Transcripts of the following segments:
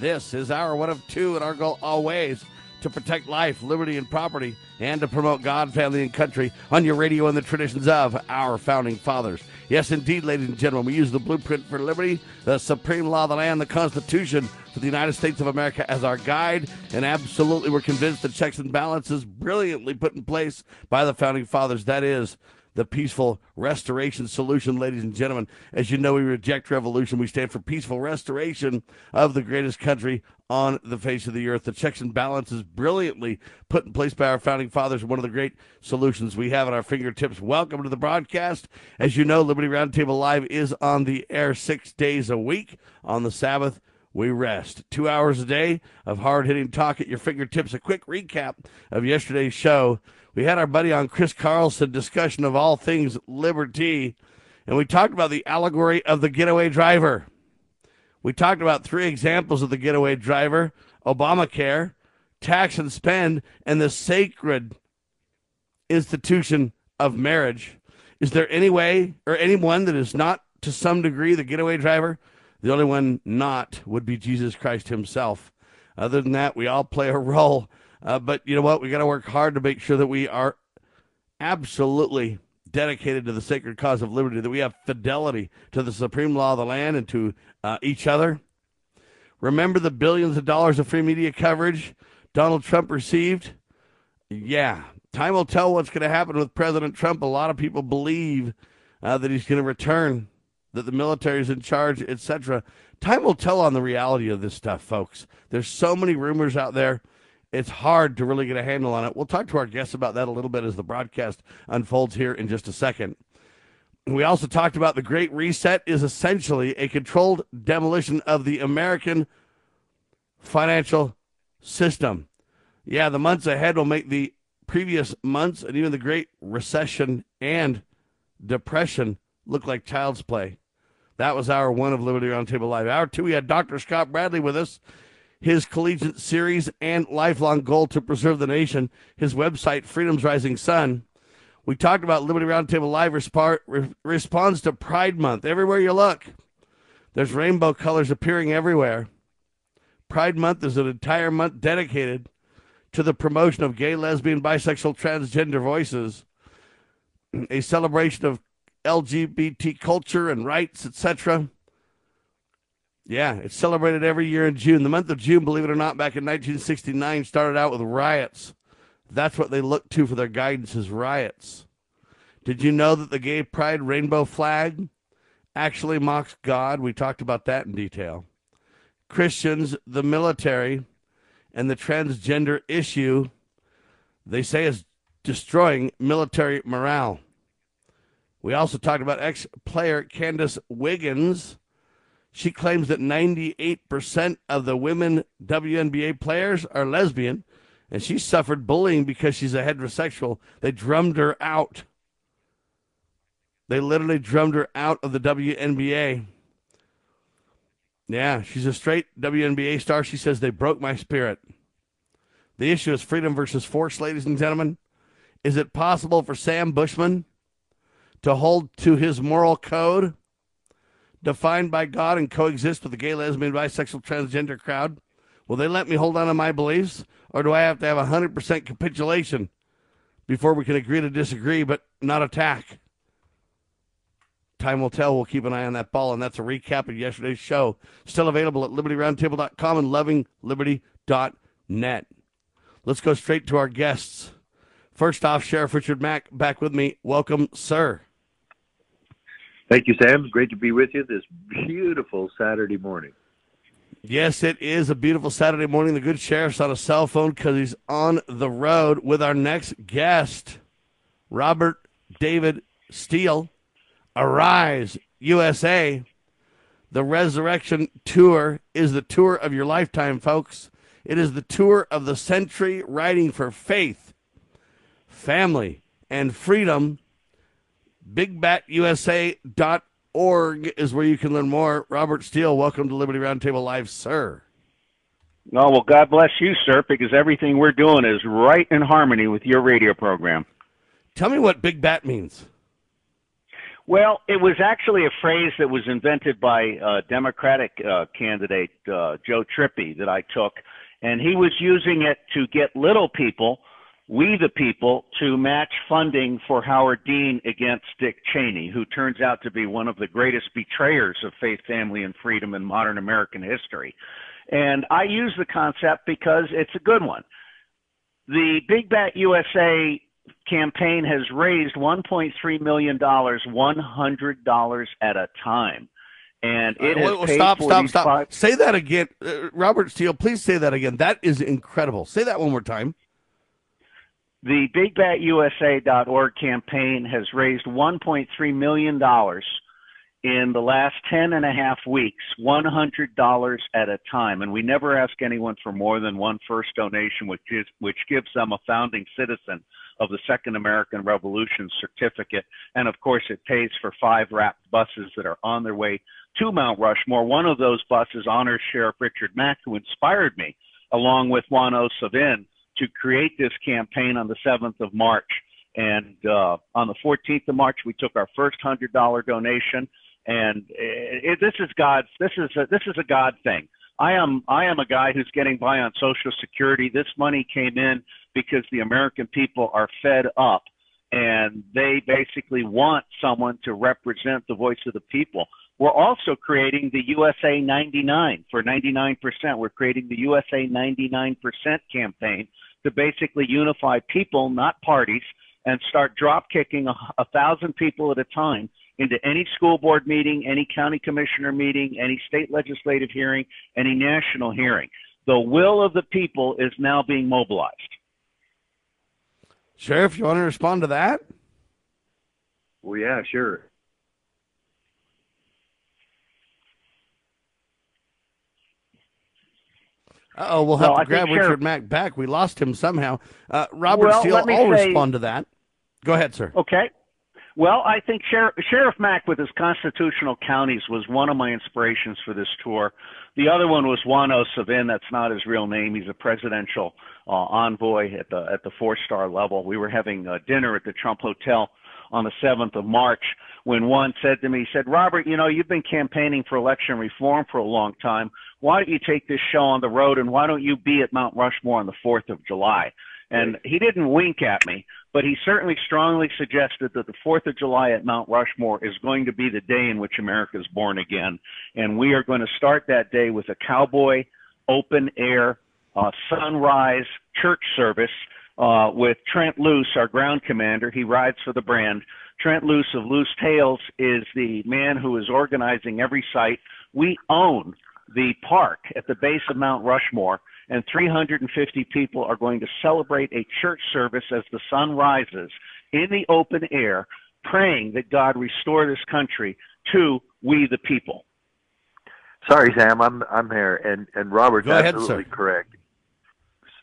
This is our one of two, and our goal always to protect life, liberty, and property, and to promote God, family, and country on your radio and the traditions of our founding fathers. Yes, indeed, ladies and gentlemen, we use the blueprint for liberty, the supreme law of the land, the Constitution for the United States of America as our guide, and absolutely we're convinced the checks and balances brilliantly put in place by the founding fathers. That is the peaceful restoration solution, ladies and gentlemen. As you know, we reject revolution. We stand for peaceful restoration of the greatest country on the face of the earth. The checks and balances brilliantly put in place by our founding fathers, one of the great solutions we have at our fingertips. Welcome to the broadcast. As you know, Liberty Roundtable Live is on the air six days a week. On the Sabbath, we rest. Two hours a day of hard hitting talk at your fingertips. A quick recap of yesterday's show we had our buddy on Chris Carlson discussion of all things liberty, and we talked about the allegory of the getaway driver. We talked about three examples of the getaway driver Obamacare, tax and spend, and the sacred institution of marriage. Is there any way or anyone that is not to some degree the getaway driver? The only one not would be Jesus Christ himself. Other than that, we all play a role uh, but you know what? We got to work hard to make sure that we are absolutely dedicated to the sacred cause of liberty, that we have fidelity to the supreme law of the land and to uh, each other. Remember the billions of dollars of free media coverage Donald Trump received? Yeah. Time will tell what's going to happen with President Trump. A lot of people believe uh, that he's going to return, that the military is in charge, etc. Time will tell on the reality of this stuff, folks. There's so many rumors out there it's hard to really get a handle on it. We'll talk to our guests about that a little bit as the broadcast unfolds here in just a second. We also talked about the Great Reset is essentially a controlled demolition of the American financial system. Yeah, the months ahead will make the previous months and even the Great Recession and Depression look like child's play. That was our one of Liberty Roundtable Live. Hour two, we had Dr. Scott Bradley with us his collegiate series and lifelong goal to preserve the nation, his website, Freedom's Rising Sun. We talked about Liberty Roundtable Live resp- re- responds to Pride Month. Everywhere you look, there's rainbow colors appearing everywhere. Pride Month is an entire month dedicated to the promotion of gay, lesbian, bisexual, transgender voices, a celebration of LGBT culture and rights, etc. Yeah, it's celebrated every year in June. The month of June, believe it or not, back in 1969, started out with riots. That's what they looked to for their guidance is riots. Did you know that the gay pride rainbow flag actually mocks God? We talked about that in detail. Christians, the military, and the transgender issue, they say is destroying military morale. We also talked about ex player Candace Wiggins she claims that 98% of the women WNBA players are lesbian, and she suffered bullying because she's a heterosexual. They drummed her out. They literally drummed her out of the WNBA. Yeah, she's a straight WNBA star. She says they broke my spirit. The issue is freedom versus force, ladies and gentlemen. Is it possible for Sam Bushman to hold to his moral code defined by God and coexist with the gay, lesbian, bisexual, transgender crowd? Will they let me hold on to my beliefs? Or do I have to have 100% capitulation before we can agree to disagree but not attack? Time will tell. We'll keep an eye on that ball. And that's a recap of yesterday's show. Still available at libertyroundtable.com and lovingliberty.net. Let's go straight to our guests. First off, Sheriff Richard Mack back with me. Welcome, sir. Thank you, Sam. Great to be with you this beautiful Saturday morning. Yes, it is a beautiful Saturday morning. The good sheriff's on a cell phone because he's on the road with our next guest, Robert David Steele. Arise, USA. The Resurrection Tour is the tour of your lifetime, folks. It is the tour of the century, riding for faith, family, and freedom. BigBatUSA.org is where you can learn more. Robert Steele, welcome to Liberty Roundtable Live, sir. No, well, God bless you, sir, because everything we're doing is right in harmony with your radio program. Tell me what Big Bat means. Well, it was actually a phrase that was invented by a Democratic uh, candidate, uh, Joe Trippi, that I took, and he was using it to get little people, we the people, to match funding for Howard Dean against Dick Cheney, who turns out to be one of the greatest betrayers of faith, family, and freedom in modern American history. And I use the concept because it's a good one. The Big Bat USA campaign has raised $1.3 million, $100 at a time. And it has wait, paid stop, stop, stop. Say that again. Uh, Robert Steele, please say that again. That is incredible. Say that one more time. The BigBatUSA.org campaign has raised $1.3 million in the last 10 and a half weeks, $100 at a time. And we never ask anyone for more than one first donation, which, is, which gives them a founding citizen of the Second American Revolution certificate. And of course, it pays for five wrapped buses that are on their way to Mount Rushmore. One of those buses honors Sheriff Richard Mack, who inspired me, along with Juan O. Savin, to create this campaign on the 7th of March. And uh, on the 14th of March, we took our first hundred dollar donation. And it, it, this is God's. This is a, this is a God thing. I am I am a guy who's getting by on Social Security. This money came in because the American people are fed up, and they basically want someone to represent the voice of the people. We're also creating the USA 99 for 99%. We're creating the USA 99% campaign to basically unify people, not parties, and start drop kicking a, a thousand people at a time into any school board meeting, any county commissioner meeting, any state legislative hearing, any national hearing. The will of the people is now being mobilized. Sheriff, you want to respond to that? Well, yeah, sure. Oh, we'll have No, to I grab Sheriff- Richard Mack back. We lost him somehow. Uh, Robert Well, Steele, I'll say- respond to that. Go ahead, sir. Okay. Well, I think Sheriff, Sheriff Mack with his constitutional counties was one of my inspirations for this tour. The other one was Juan O. Savin. That's not his real name. He's a presidential uh, envoy at the at the four star level. We were having uh, dinner at the Trump Hotel on the 7th of March when Juan said to me, he said, Robert, you know, you've been campaigning for election reform for a long time. Why don't you take this show on the road and why don't you be at Mount Rushmore on the 4th of July? And he didn't wink at me, but he certainly strongly suggested that the 4th of July at Mount Rushmore is going to be the day in which America is born again. And we are going to start that day with a cowboy open air uh, sunrise church service uh, with Trent Loos, our ground commander. He rides for the brand. Trent Loos of Loos Tales is the man who is organizing every site. We own the park at the base of Mount Rushmore, and 350 people are going to celebrate a church service as the sun rises in the open air, praying that God restore this country to we the people. Sorry, Sam, I'm I'm here, and and Robert's Go ahead, absolutely sir. correct.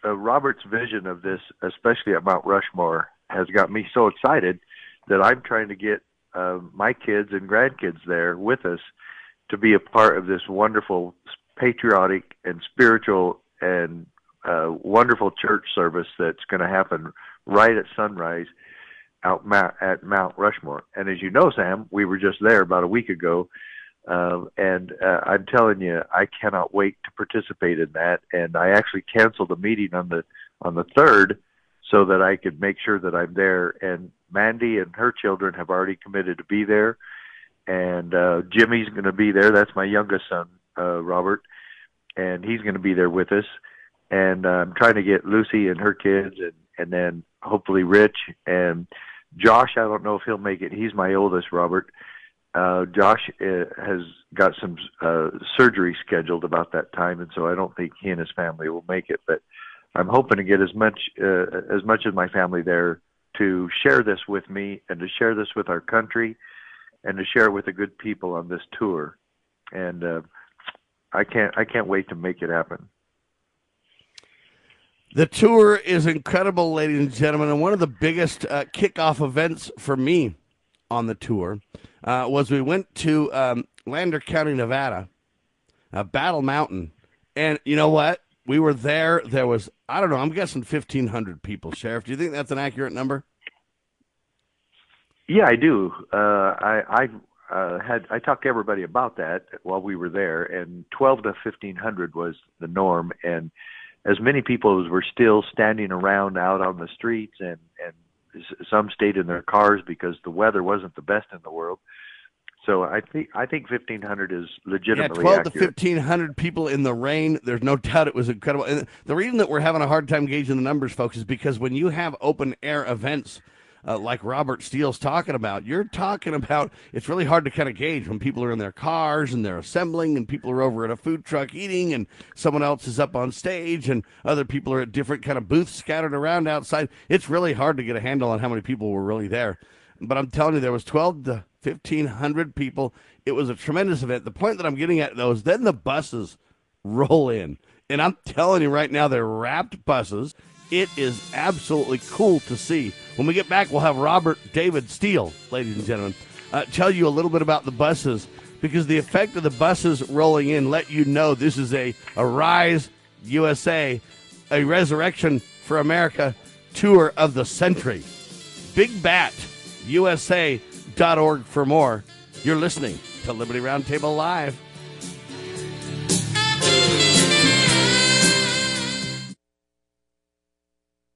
So Robert's vision of this, especially at Mount Rushmore, has got me so excited that I'm trying to get uh, my kids and grandkids there with us to be a part of this wonderful patriotic and spiritual and uh, wonderful church service that's going to happen right at sunrise out Mount, at Mount Rushmore. And as you know, Sam, we were just there about a week ago, um, and uh, I'm telling you, I cannot wait to participate in that. And I actually canceled a meeting on the on the third so that I could make sure that I'm there. And Mandy and her children have already committed to be there, and uh, Jimmy's going to be there. That's my youngest son, uh, Robert, and he's going to be there with us. And uh, I'm trying to get Lucy and her kids, and and then hopefully Rich and Josh. I don't know if he'll make it. He's my oldest, Robert. Josh uh, has got some uh, surgery scheduled about that time, and so I don't think he and his family will make it. But I'm hoping to get as much uh, as much of my family there to share this with me and to share this with our country and to share it with the good people on this tour. And uh, I can't I can't wait to make it happen. The tour is incredible, ladies and gentlemen, and one of the biggest uh, kickoff events for me on the tour uh, was we went to um, Lander County, Nevada, uh, Battle Mountain, and you know what? We were there. There was I don't know. I'm guessing 1,500 people. Sheriff, do you think that's an accurate number? Yeah, I do. Uh, I I uh, had I talked to everybody about that while we were there, and 12 to 1,500 was the norm, and as many people as were still standing around out on the streets, and and some stayed in their cars because the weather wasn't the best in the world. So I think I think 1,500 is legitimately yeah, 12 accurate. to 1,500 people in the rain. There's no doubt it was incredible. And the reason that we're having a hard time gauging the numbers, folks, is because when you have open air events uh, like Robert Steele's talking about, you're talking about it's really hard to kind of gauge when people are in their cars and they're assembling, and people are over at a food truck eating, and someone else is up on stage, and other people are at different kind of booths scattered around outside. It's really hard to get a handle on how many people were really there. But I'm telling you, there was 12 to 1,500 people. It was a tremendous event. The point that I'm getting at, though, is then the buses roll in. And I'm telling you right now, they're wrapped buses. It is absolutely cool to see. When we get back, we'll have Robert David Steele, ladies and gentlemen, uh, tell you a little bit about the buses because the effect of the buses rolling in let you know this is a, Arise USA, a Resurrection for America tour of the century. Big Bat USA.org for more. You're listening to Liberty Roundtable Live.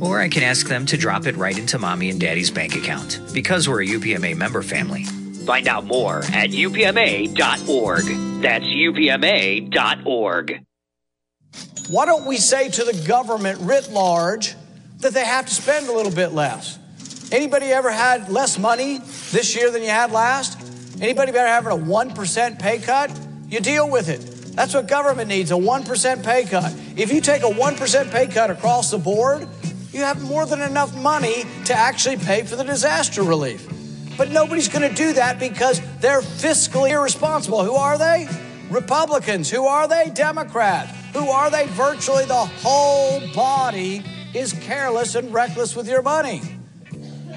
Or I can ask them to drop it right into mommy and daddy's bank account, because we're a UPMA member family. Find out more at upma.org. That's upma.org. Why don't we say to the government writ large that they have to spend a little bit less? Anybody ever had less money this year than you had last? Anybody ever having a 1% pay cut? You deal with it. That's what government needs a 1% pay cut. If you take a 1% pay cut across the board, you have more than enough money to actually pay for the disaster relief. But nobody's going to do that because they're fiscally irresponsible. Who are they? Republicans. Who are they? Democrats. Who are they? Virtually the whole body is careless and reckless with your money.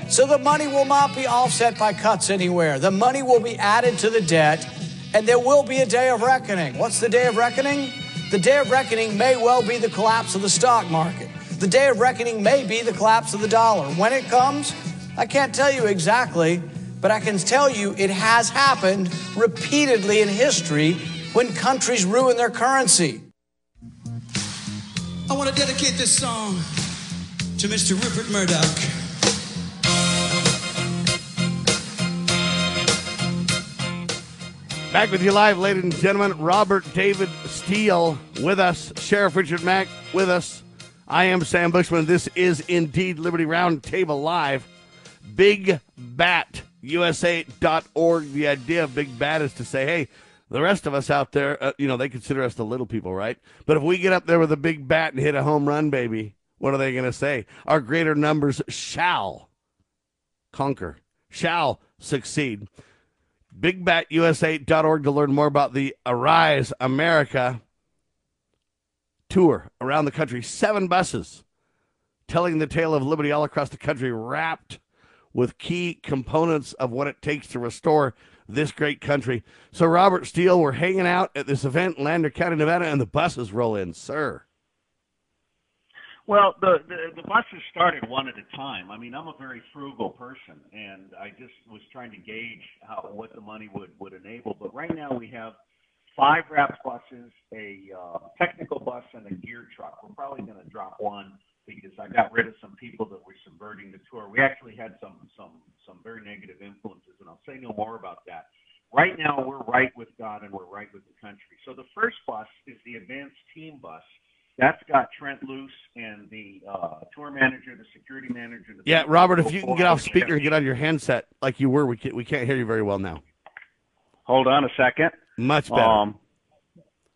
So the money will not be offset by cuts anywhere. The money will be added to the debt, and there will be a day of reckoning. What's the day of reckoning? The day of reckoning may well be the collapse of the stock market. The day of reckoning may be the collapse of the dollar. When it comes, I can't tell you exactly, but I can tell you it has happened repeatedly in history when countries ruin their currency. I want to dedicate this song to Mr. Rupert Murdoch. Back with you live, ladies and gentlemen. Robert David Steele with us. Sheriff Richard Mack with us. I am Sam Bushman. This is indeed Liberty Roundtable Live. Big Bat, USA.org. The idea of Big Bat is to say, hey, the rest of us out there, uh, you know, they consider us the little people, right? But if we get up there with a big bat and hit a home run, baby, what are they going to say? Our greater numbers shall conquer, shall succeed. BigBatUSA.org to learn more about the Arise America tour around the country. Seven buses telling the tale of liberty all across the country, wrapped with key components of what it takes to restore this great country. So, Robert Steele, we're hanging out at this event in Lander County, Nevada, and the buses roll in, sir. Well, the, the the buses started one at a time. I mean, I'm a very frugal person, and I just was trying to gauge how what the money would would enable. But right now we have five wrap buses, a uh, technical bus, and a gear truck. We're probably going to drop one because I got rid of some people that were subverting the tour. We actually had some some some very negative influences, and I'll say no more about that. Right now, we're right with God and we're right with the country. So the first bus is the advanced team bus. That's got Trent Loos and the uh, tour manager, the security manager. The yeah, Robert, if you can get off speaker and get on your handset like you were, we can't, we can't hear you very well now. Hold on a second. Much better. Um,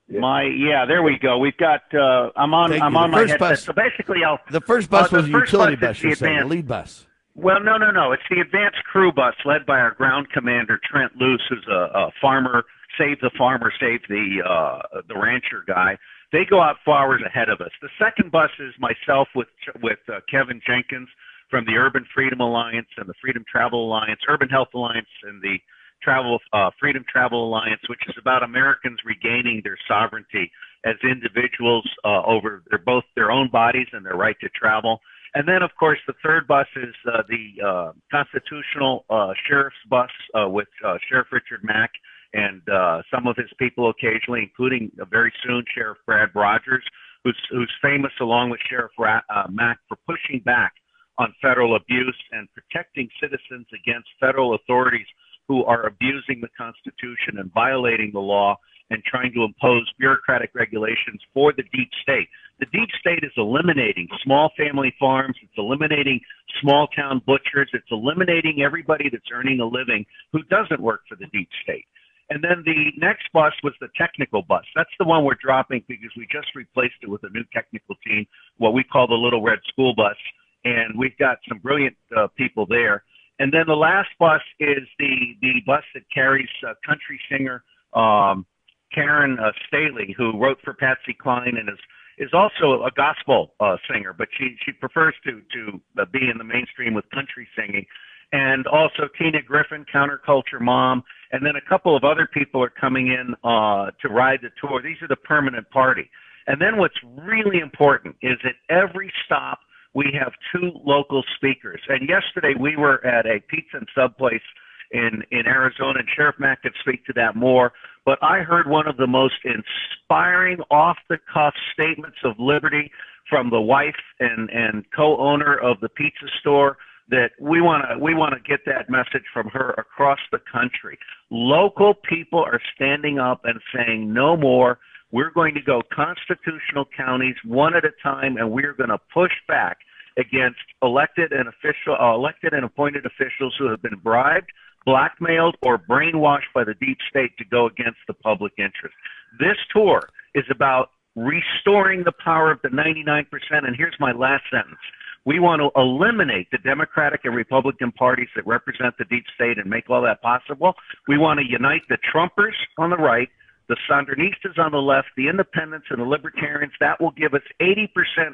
my yeah, there we go. We've got. Uh, I'm on. Thank I'm you. on The my first headset. bus- so basically, I'll. The first bus Uh, the was a utility bus bus, you're the saying, the lead bus. Well, no, no, no. It's the advanced crew bus led by our ground commander Trent Loos, who's a, a farmer. Save the farmer, save the uh, the rancher guy. They go out four hours ahead of us. The second bus is myself with with uh, Kevin Jenkins from the Urban Freedom Alliance and the Freedom Travel Alliance, Urban Health Alliance, and the Travel uh, Freedom Travel Alliance, which is about Americans regaining their sovereignty as individuals uh, over their both their own bodies and their right to travel. And then, of course, the third bus is uh, the uh, constitutional uh, sheriff's bus uh, with uh, Sheriff Richard Mack and uh, some of his people occasionally, including uh, very soon Sheriff Brad Rogers, who's, who's famous along with Sheriff Ra- uh, Mack for pushing back on federal abuse and protecting citizens against federal authorities who are abusing the Constitution and violating the law and trying to impose bureaucratic regulations for the deep state. The deep state is eliminating small family farms. It's eliminating small town butchers. It's eliminating everybody that's earning a living who doesn't work for the deep state. And then the next bus was the technical bus. That's the one we're dropping because we just replaced it with a new technical team, what we call the Little Red School Bus. And we've got some brilliant uh, people there. And then the last bus is the, the bus that carries uh, country singer um, Karen uh, Staley, who wrote for Patsy Cline and is is also a gospel uh, singer, but she she prefers to to uh, be in the mainstream with country singing. And also Tina Griffin, counterculture mom, and then a couple of other people are coming in uh, to ride the tour. These are the permanent party. And then what's really important is at every stop we have two local speakers. And yesterday we were at a pizza and sub place in in Arizona, and Sheriff Mack could speak to that more. But I heard one of the most inspiring, off the cuff statements of liberty from the wife and and co-owner of the pizza store that we want to we want to get that message from her across the country. Local people are standing up and saying no more. We're going to go constitutional counties one at a time, and we're going to push back against elected and official uh, elected and appointed officials who have been bribed, blackmailed, or brainwashed by the deep state to go against the public interest. This tour is about restoring the power of the 99%. And here's my last sentence. We want to eliminate the Democratic and Republican parties that represent the deep state and make all that possible. We want to unite the Trumpers on the right, the Sandinistas on the left, the independents and the libertarians. That will give us 80%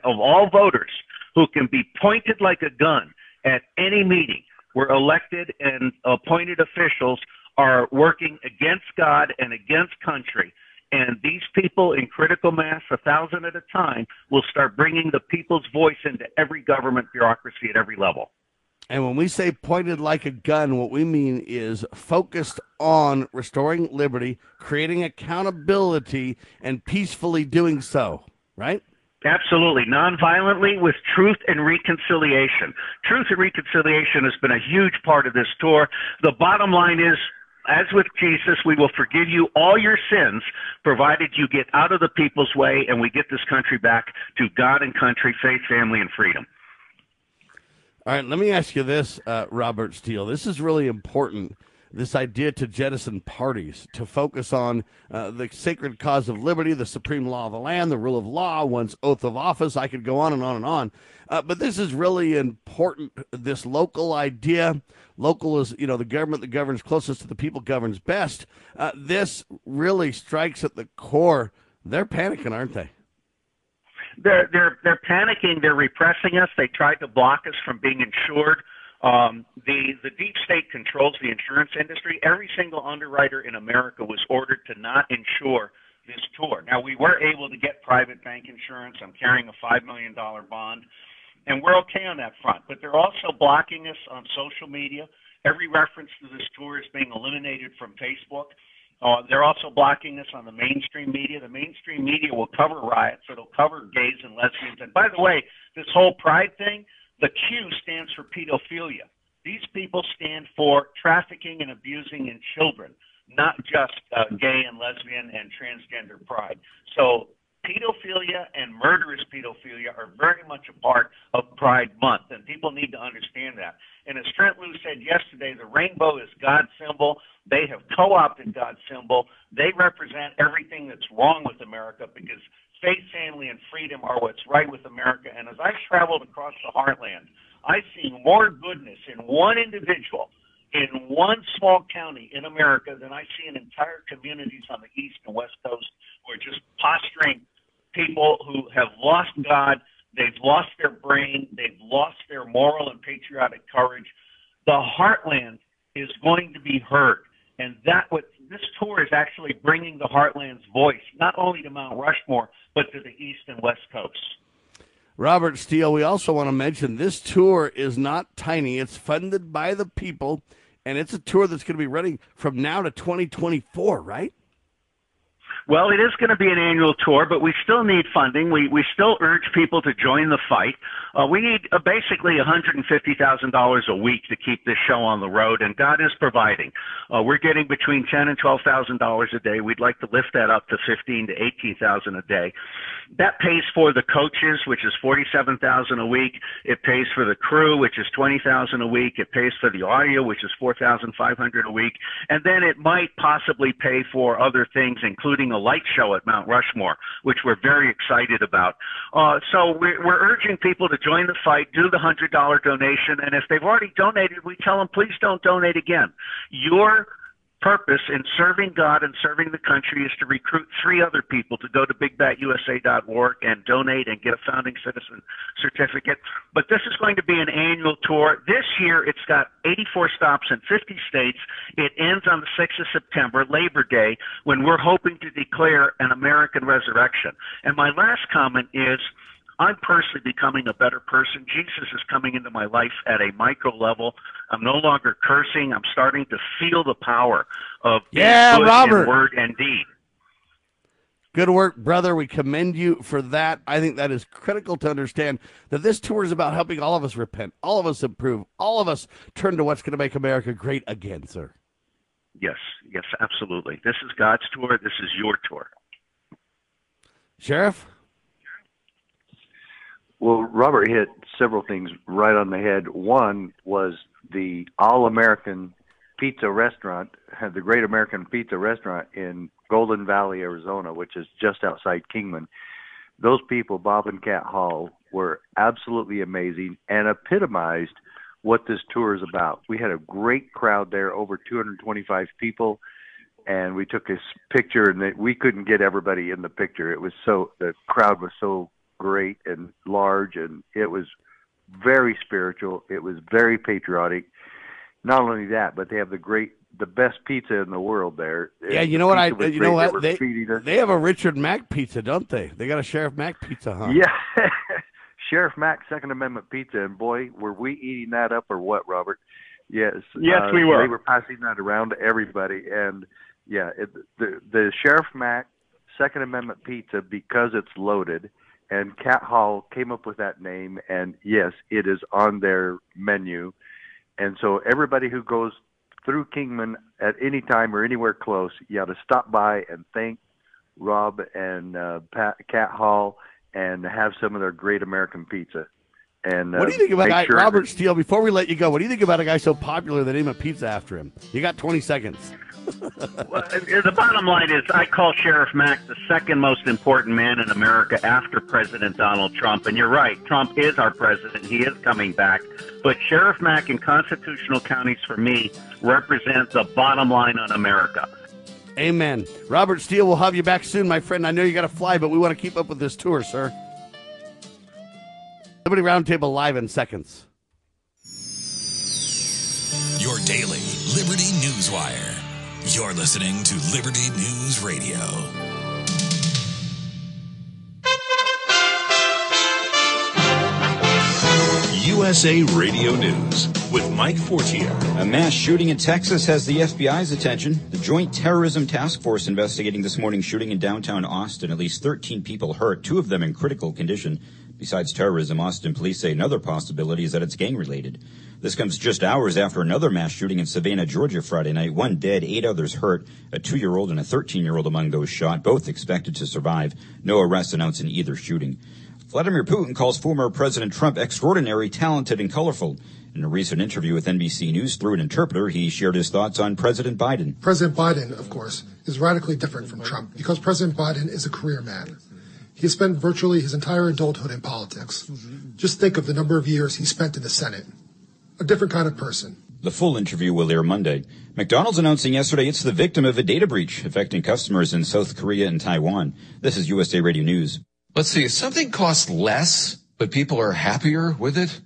of all voters who can be pointed like a gun at any meeting where elected and appointed officials are working against God and against country. And these people in critical mass, a thousand at a time, will start bringing the people's voice into every government bureaucracy at every level. And when we say pointed like a gun, what we mean is focused on restoring liberty, creating accountability, and peacefully doing so, right? Absolutely. Nonviolently with truth and reconciliation. Truth and reconciliation has been a huge part of this tour. The bottom line is, as with Jesus, we will forgive you all your sins, provided you get out of the people's way and we get this country back to God and country, faith, family, and freedom. All right, let me ask you this, uh, Robert Steele. This is really important. This idea to jettison parties, to focus on uh, the sacred cause of liberty, the supreme law of the land, the rule of law, one's oath of office. I could go on and on and on. Uh, but this is really important. This local idea, local is, you know, the government that governs closest to the people governs best. Uh, this really strikes at the core. They're panicking, aren't they? They're they're they're panicking. They're repressing us. They tried to block us from being insured. Um, the the deep state controls the insurance industry. Every single underwriter in America was ordered to not insure this tour. Now we were able to get private bank insurance. I'm carrying a five million dollar bond, and we're okay on that front. But they're also blocking us on social media. Every reference to this tour is being eliminated from Facebook. Uh, they're also blocking this on the mainstream media. The mainstream media will cover riots. It'll cover gays and lesbians. And by the way, this whole pride thing, the Q stands for pedophilia. These people stand for trafficking and abusing in children, not just uh, gay and lesbian and transgender pride. So pedophilia and murderous pedophilia are very much a part of Pride Month, and people need to understand that. And as Trent Loos said yesterday, the rainbow is God's symbol. They have co-opted God's symbol. They represent everything that's wrong with America because faith, family, and freedom are what's right with America. And as I've traveled across the heartland, I've seen more goodness in one individual in one small county in America than I see in entire communities on the East and West Coast who are just posturing people who have lost God, they've lost their brain, they've lost their moral and patriotic courage. The heartland is going to be heard. And that what this tour is actually bringing the heartland's voice, not only to Mount Rushmore, but to the East and West Coast. Robert Steele, we also want to mention this tour is not tiny. It's funded by the people, and it's a tour that's going to be running from now to 2024, right? Well, it is going to be an annual tour, but we still need funding. We we still urge people to join the fight. Uh, we need uh, basically $150,000 a week to keep this show on the road, and God is providing. Uh, we're getting between ten and twelve thousand dollars a day. We'd like to lift that up to fifteen to eighteen thousand a day. That pays for the coaches, which is forty-seven thousand a week. It pays for the crew, which is twenty thousand a week. It pays for the audio, which is four thousand five hundred a week, and then it might possibly pay for other things, including a light show at Mount Rushmore, which we're very excited about. Uh, so we're, we're urging people to join the fight, do the hundred dollar donation, and if they've already donated, we tell them please don't donate again. Your purpose in serving God and serving the country is to recruit three other people to go to bigbatusa.org and donate and get a founding citizen certificate. But this is going to be an annual tour. This year it's got 84 stops in 50 states. It ends on the 6th of September, Labor Day, when we're hoping to declare an American resurrection. And my last comment is, I'm personally becoming a better person. Jesus is coming into my life at a micro level. I'm no longer cursing. I'm starting to feel the power of yeah, Robert. word and deed. Good work, brother. We commend you for that. I think that is critical to understand that this tour is about helping all of us repent, all of us improve, all of us turn to what's going to make America great again, sir. Yes, yes, absolutely. This is God's tour. This is your tour. Sheriff? Well, Robert hit several things right on the head. One was the All American Pizza Restaurant, the Great American Pizza Restaurant in Golden Valley, Arizona, which is just outside Kingman. Those people, Bob and Kat Hall, were absolutely amazing and epitomized what this tour is about. We had a great crowd there, over 225 people, and we took a picture, and we couldn't get everybody in the picture. It was so the crowd was so great and large, and it was very spiritual. It was very patriotic. Not only that, but they have the great, the best pizza in the world there. Yeah, you know what I, you know what they, they have a Richard Mack pizza, don't they? They got a Sheriff Mack pizza, huh? Yeah, Sheriff Mack Second Amendment pizza, and boy, were we eating that up or what, Robert? Yes, yes, uh, we were. They were passing that around to everybody, and yeah, it, the the Sheriff Mack Second Amendment pizza because it's loaded and Cat Hall came up with that name, and yes, it is on their menu. And so everybody who goes through Kingman at any time or anywhere close, you ought to stop by and thank Rob and uh, Pat, Kat Hall and have some of their great American pizza. And uh, what do you think about guy, sure Robert Steele? Before we let you go, what do you think about a guy so popular they named a pizza after him? You got 20 seconds well, the bottom line is, I call Sheriff Mack the second most important man in America after President Donald Trump. And you're right, Trump is our president. He is coming back. But Sheriff Mack in constitutional counties, for me, represent the bottom line on America. Amen. Robert Steele, we'll have you back soon, my friend. I know you got to fly, but we want to keep up with this tour, sir. Liberty Roundtable live in seconds. Your daily Liberty Newswire. You're listening to Liberty News Radio. USA Radio News. with Mike Fortier. A mass shooting in Texas has the FBI's attention. The Joint Terrorism Task Force investigating this morning's shooting in downtown Austin. At least 13 people hurt, two of them in critical condition. Besides terrorism, Austin police say another possibility is that it's gang related. This comes just hours after another mass shooting in Savannah, Georgia Friday night. One dead, eight others hurt. A two year old and a 13 year old among those shot, both expected to survive. No arrests announced in either shooting. Vladimir Putin calls former President Trump extraordinary, talented, and colorful. In a recent interview with NBC News through an interpreter, he shared his thoughts on President Biden. President Biden, of course, is radically different from Trump because President Biden is a career man. He spent virtually his entire adulthood in politics. Just think of the number of years he spent in the Senate. A different kind of person. The full interview will air Monday. McDonald's announcing yesterday it's the victim of a data breach affecting customers in South Korea and Taiwan. This is USA Radio News. Let's see, if something costs less, but people are happier with it,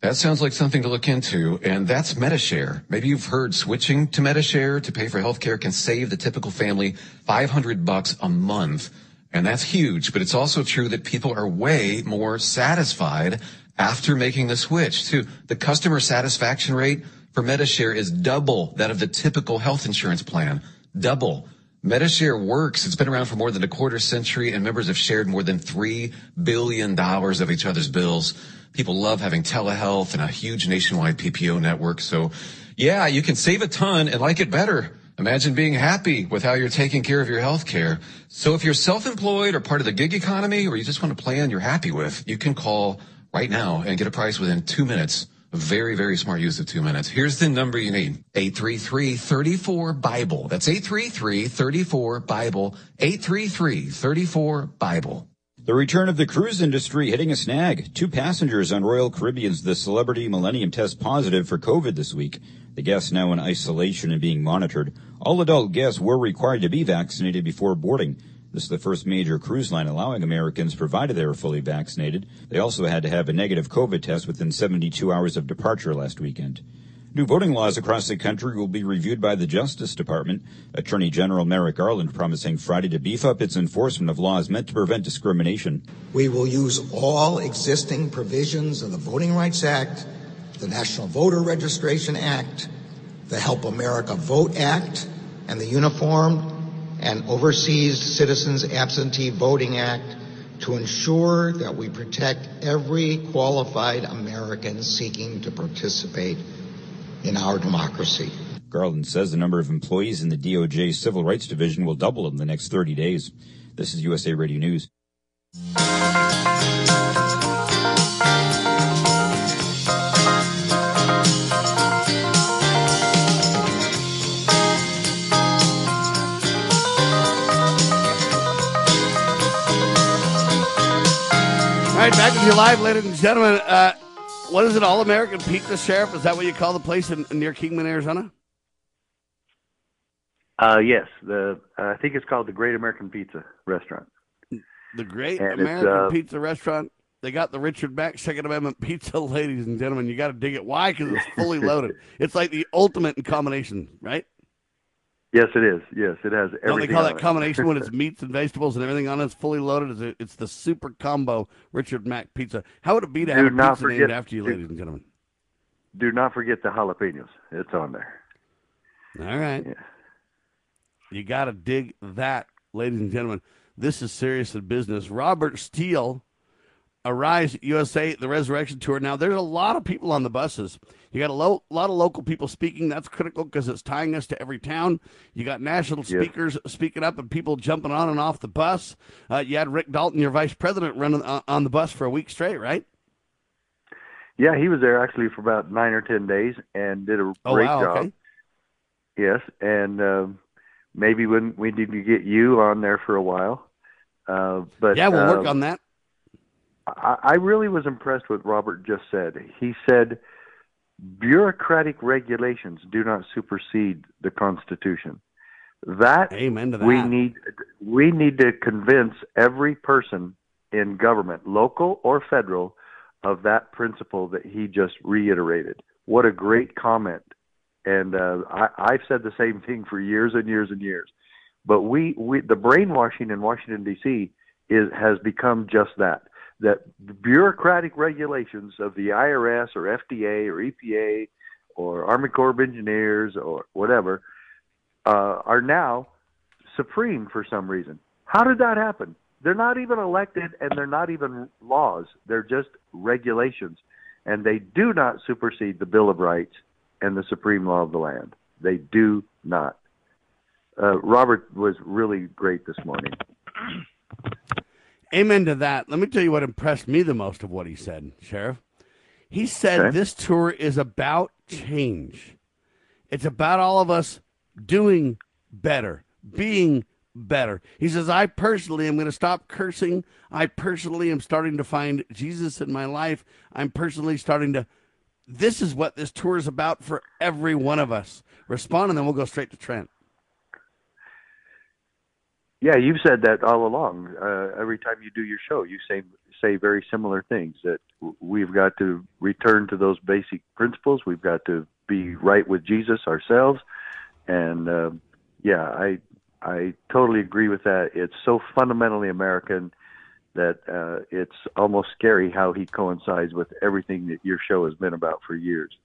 that sounds like something to look into, and that's Medi-Share. Maybe you've heard switching to Medi-Share to pay for healthcare can save the typical family 500 bucks a month. And that's huge, but it's also true that people are way more satisfied after making the switch too. The customer satisfaction rate for Medi-Share is double that of the typical health insurance plan. Double. Medi-Share works. It's been around for more than a quarter century and members have shared more than $3 billion of each other's bills. People love having telehealth and a huge nationwide PPO network. So yeah, you can save a ton and like it better. Imagine being happy with how you're taking care of your health care. So if you're self-employed or part of the gig economy or you just want a plan you're happy with, you can call right now and get a price within two minutes. Very, very smart use of two minutes. Here's the number you need. 833-34-BIBLE. That's 833-34-BIBLE. 833-34-BIBLE. The return of the cruise industry hitting a snag. Two passengers on Royal Caribbean's The Celebrity Millennium test positive for COVID this week. The guests now in isolation and being monitored. All adult guests were required to be vaccinated before boarding. This is the first major cruise line allowing Americans, provided they were fully vaccinated. They also had to have a negative COVID test within 72 hours of departure last weekend. New voting laws across the country will be reviewed by the Justice Department. Attorney General Merrick Garland promising Friday to beef up its enforcement of laws meant to prevent discrimination. We will use all existing provisions of the Voting Rights Act, the National Voter Registration Act, the Help America Vote Act, and the Uniform and Overseas Citizens Absentee Voting Act to ensure that we protect every qualified American seeking to participate in our democracy. Garland says the number of employees in the DOJ Civil Rights Division will double in the next 30 days. This is USA Radio News. Right, back with you live, ladies and gentlemen. Uh, what is it, All American Pizza, Sheriff? Is that what you call the place in, near Kingman, Arizona? Uh, yes, the uh, I think it's called the Great American Pizza Restaurant. The Great And American uh, Pizza Restaurant. They got the Richard Mack Second Amendment pizza, ladies and gentlemen. You got to dig it. Why? Because it's fully loaded. It's like the ultimate in combination, right? Yes, it is. Yes, it has everything. Don't they call that it. combination when it's meats and vegetables and everything on it? It's fully loaded. It's, it's the super combo Richard Mack pizza. How would it be to Do have a pizza named forget- after you, do- ladies and gentlemen? Do not forget the jalapenos. It's on there. All right. You got to dig that, ladies and gentlemen. This is serious in business. Robert Steele, Arise USA, the Resurrection Tour. Now, there's a lot of people on the buses. You got a lo- lot of local people speaking. That's critical because it's tying us to every town. You got national Yes. speakers speaking up and people jumping on and off the bus. Uh, you had Rick Dalton, your vice president, running on, on the bus for a week straight, right? Yeah, he was there actually for about nine or ten days and did a Oh, great wow, job. okay. Yes, and um, maybe when we need to get you on there for a while. Uh, but yeah, we'll work uh, on that. I, I really was impressed with Robert just said. He said bureaucratic regulations do not supersede the Constitution. That to we need we need to convince every person in government, local or federal, of that principle that he just reiterated. What a great comment. And uh, I, I've said the same thing for years and years and years. But we, we the brainwashing in Washington D.C. is has become just that. That bureaucratic regulations of the IRS or FDA or EPA or Army Corps of Engineers or whatever uh, are now supreme for some reason. How did that happen? They're not even elected and they're not even laws. They're just regulations. And they do not supersede the Bill of Rights and the supreme law of the land. They do not. Uh, Robert was really great this morning. Amen to that. Let me tell you what impressed me the most of what he said, Sheriff. He said Okay. this tour is about change. It's about all of us doing better, being better. He says, I personally am going to stop cursing. I personally am starting to find Jesus in my life. I'm personally starting to. This is what this tour is about for every one of us. Respond, and then we'll go straight to Trent. Yeah, you've said that all along. Uh, every time you do your show, you say say very similar things. That we've got to return to those basic principles. We've got to be right with Jesus ourselves, and uh, yeah, I I totally agree with that. It's so fundamentally American that uh, it's almost scary how he coincides with everything that your show has been about for years.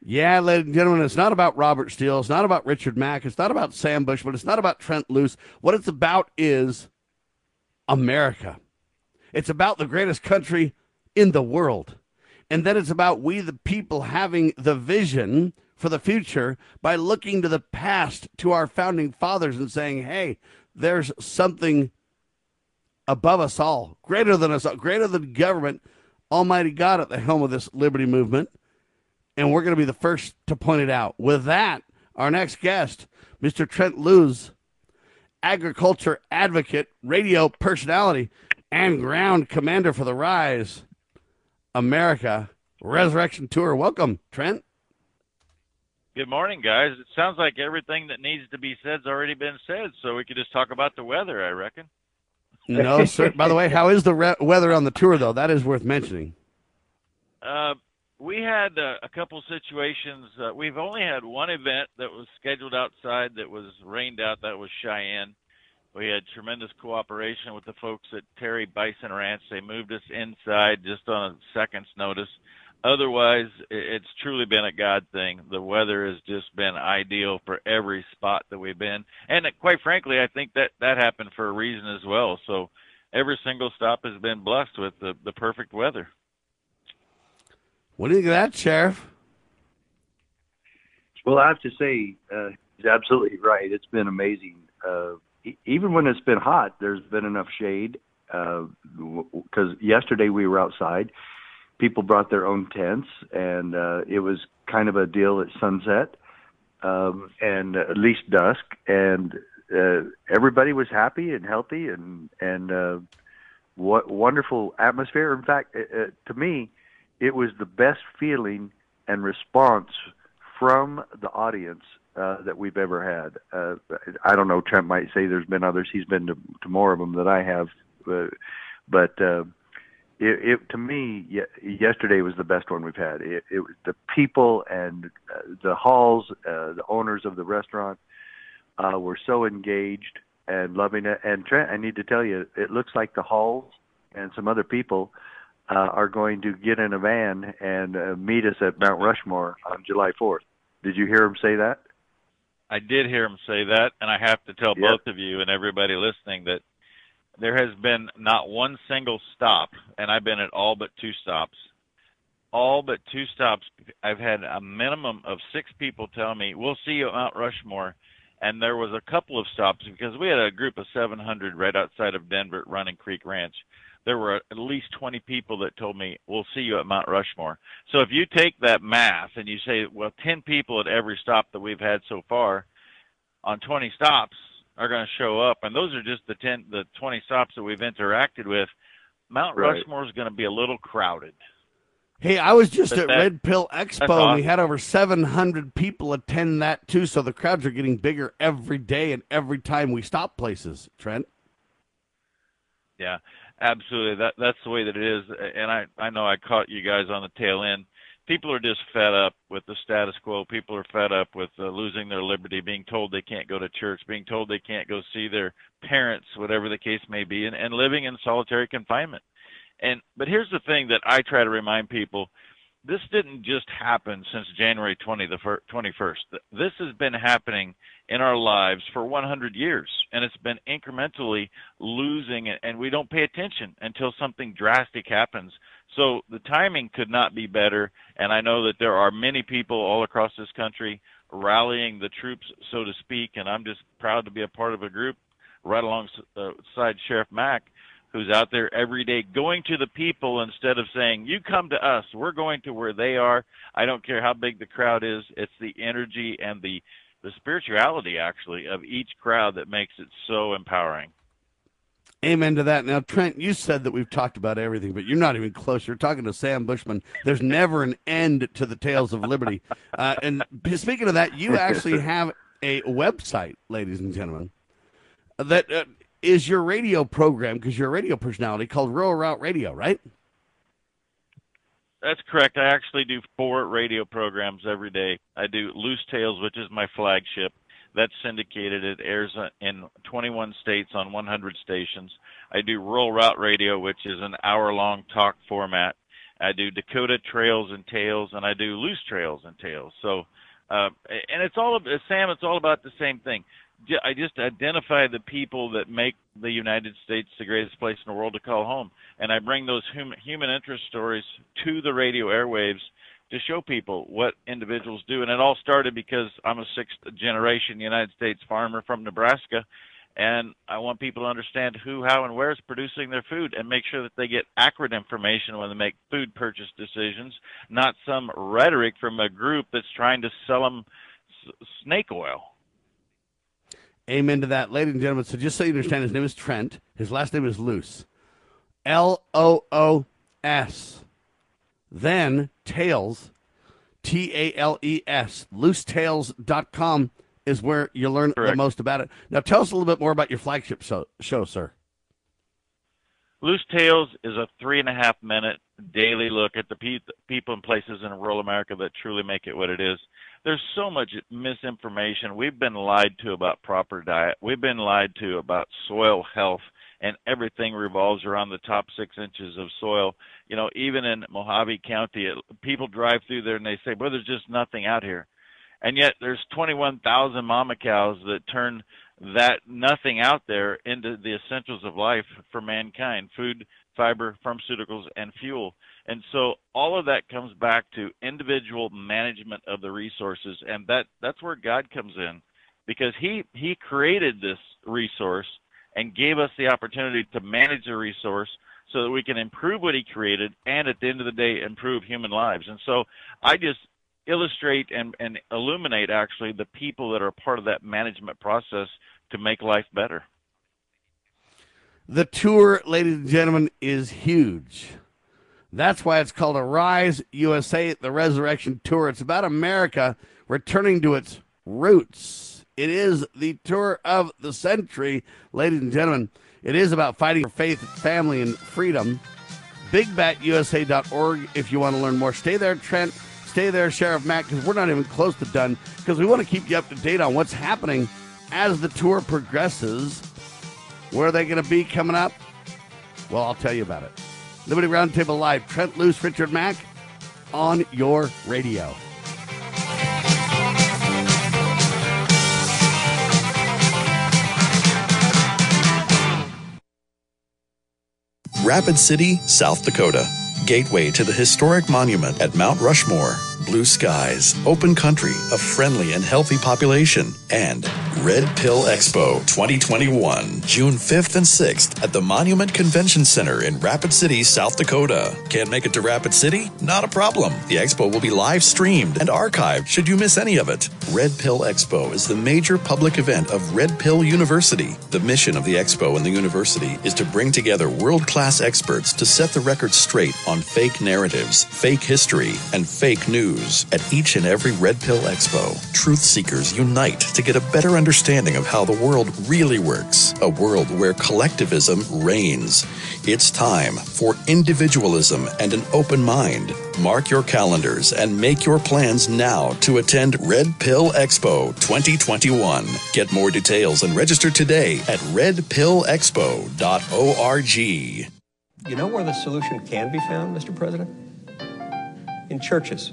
Yeah, ladies and gentlemen, it's not about Robert Steele. It's not about Richard Mack. It's not about Sam Bushman. It's not about Trent Loos. What it's about is America. It's about the greatest country in the world. And then it's about we, the people, having the vision for the future by looking to the past, to our founding fathers, and saying, hey, there's something above us all, greater than us, all, greater than government, Almighty God at the helm of this liberty movement and we're going to be the first to point it out. With that, our next guest, Mr. Trent Loos, agriculture advocate, radio personality, and ground commander for the Rise America Resurrection Tour. Welcome, Trent. Good morning, guys. It sounds like everything that needs to be said's already been said, so we could just talk about the weather, I reckon. No, sir. By the way, how is the re- weather on the tour, though? That is worth mentioning. Uh, we had uh, a couple situations. Uh, we've only had one event that was scheduled outside that was rained out. That was Cheyenne. We had tremendous cooperation with the folks at Terry Bison Ranch. They moved us inside just on a second's notice. Otherwise, it's truly been a God thing. The weather has just been ideal for every spot that we've been, and uh, quite frankly, I think that that happened for a reason as well. So, every single stop has been blessed with the the perfect weather. What do you think of that, Sheriff? Well, I have to say, uh, he's absolutely right. It's been amazing. Uh, even when it's been hot, there's been enough shade. Because yesterday we were outside, people brought their own tents, and uh, it was kind of a deal at sunset um, and at least dusk, and uh, everybody was happy and healthy, and and uh, what wonderful atmosphere. In fact, uh, uh, to me, it was the best feeling and response from the audience uh, that we've ever had. Uh, I don't know. Trent might say there's been others. He's been to, to more of them than I have, uh, but uh, it, it to me, ye- yesterday was the best one we've had. It, it was the people and uh, the halls, uh, the owners of the restaurant uh, were so engaged and loving it. And Trent, I need to tell you, it looks like the halls and some other people uh, are going to get in a van and uh, meet us at Mount Rushmore on July 4th. Did you hear him say that? I did hear him say that, and I have to tell Yep. both of you and everybody listening that there has been not one single stop, and I've been at all but two stops. All but two stops, I've had a minimum of six people tell me, "We'll see you at Mount Rushmore," and there was a couple of stops because we had a group of 700 right outside of Denver at Running Creek Ranch. There were at least 20 people that told me, "We'll see you at Mount Rushmore." So if you take that math and you say, "Well, 10 people at every stop that we've had so far," on 20 stops are going to show up, and those are just the 10, the 20 stops that we've interacted with. Mount Right. Rushmore is going to be a little crowded. Hey, I was just But at that- Red Pill that's Expo, and we had over 700 people attend that too. So the crowds are getting bigger every day and every time we stop places. Trent. Yeah, absolutely. That that's the way that it is. And I I know I caught you guys on the tail end. People are just fed up with the status quo. People are fed up with uh, losing their liberty, being told they can't go to church, being told they can't go see their parents, whatever the case may be, and, and living in solitary confinement. And but here's the thing that I try to remind people: this didn't just happen since January 20 the fir- 21st. This has been happening in our lives for 100 years, and it's been incrementally losing, and we don't pay attention until something drastic happens. So the timing could not be better, and I know that there are many people all across this country rallying the troops, so to speak, and I'm just proud to be a part of a group right alongside Sheriff Mack who's out there every day going to the people instead of saying, You come to us, we're going to where they are. I don't care how big the crowd is. It's the energy and the the spirituality actually of each crowd that makes it so empowering. Amen to that. Now, Trent, you said that we've talked about everything, but you're not even close. You're talking to Sam Bushman. There's never an end to the tales of liberty. Uh, and speaking of that, you actually have a website, ladies and gentlemen, that uh, is your radio program because you're a radio personality called Rural Route Radio, right? That's correct. I actually do four radio programs every day. I do Loos Tales, which is my flagship. That's syndicated. It airs in 21 states on 100 stations. I do Rural Route Radio, which is an hour-long talk format. I do Dakota Trails and Tales, and I do Loos Trails and Tales. So, uh, and it's all Sam. It's all about the same thing. I just identify the people that make the United States the greatest place in the world to call home, and I bring those human human interest stories to the radio airwaves to show people what individuals do. And it all started because I'm a sixth generation United States farmer from Nebraska, and I want people to understand who, how, and where is producing their food, and make sure that they get accurate information when they make food purchase decisions, not some rhetoric from a group that's trying to sell them snake oil. Amen to that, ladies and gentlemen. So just so you understand, his name is Trent. His last name is Loos. L O O S. Then Tales, T A L E S. Loostales.com is where you learn Correct. the most about it. Now tell us a little bit more about your flagship show, show sir. Loos Tales is a three and a half minute daily look at the pe- people and places in rural America that truly make it what it is there's so much misinformation. We've been lied to about proper diet. We've been lied to about soil health and everything revolves around the top six inches of soil. You know, even in Mohave County, it, people drive through there and they say, "Well, there's just nothing out here," and yet there's 21,000 mama cows that turn that nothing out there into the essentials of life for mankind: food, fiber, pharmaceuticals, and fuel. And so all of that comes back to individual management of the resources, and that that's where God comes in, because He He created this resource and gave us the opportunity to manage the resource so that we can improve what He created, and at the end of the day, improve human lives. And so I just illustrate and, and illuminate actually the people that are part of that management process to make life better. The tour, ladies and gentlemen, is huge. That's why it's called Arise USA, the Resurrection Tour. It's about America returning to its roots. It is the tour of the century, ladies and gentlemen. It is about fighting for faith, family, and freedom. BigBatUSA.org if you want to learn more. Stay there, Trent. Stay there, Sheriff Mack, because we're not even close to done, because we want to keep you up to date on what's happening as the tour progresses. Where are they going to be coming up? Well, I'll tell you about it. Liberty Roundtable Live, Trent Loos, Richard Mack on your radio. Rapid City, South Dakota. Gateway to the historic monument at Mount Rushmore blue skies, open country, a friendly and healthy population, and Red Pill Expo 2021, June 5th and 6th at the Monument Convention Center in Rapid City, South Dakota. Can't make it to Rapid City? Not a problem. The expo will be live streamed and archived should you miss any of it. Red Pill Expo is the major public event of Red Pill University. The mission of the expo and the university is to bring together world class experts to set the record straight on fake narratives, fake history, and fake news at each and every Red Pill Expo. Truth seekers unite to get a better understanding of how the world really works, a world where collectivism reigns. It's time for individualism and an open mind. Mark your calendars and make your plans now to attend Red Pill Expo 2021. Get more details and register today at redpillexpo.org. You know where the solution can be found, Mr. President? In churches,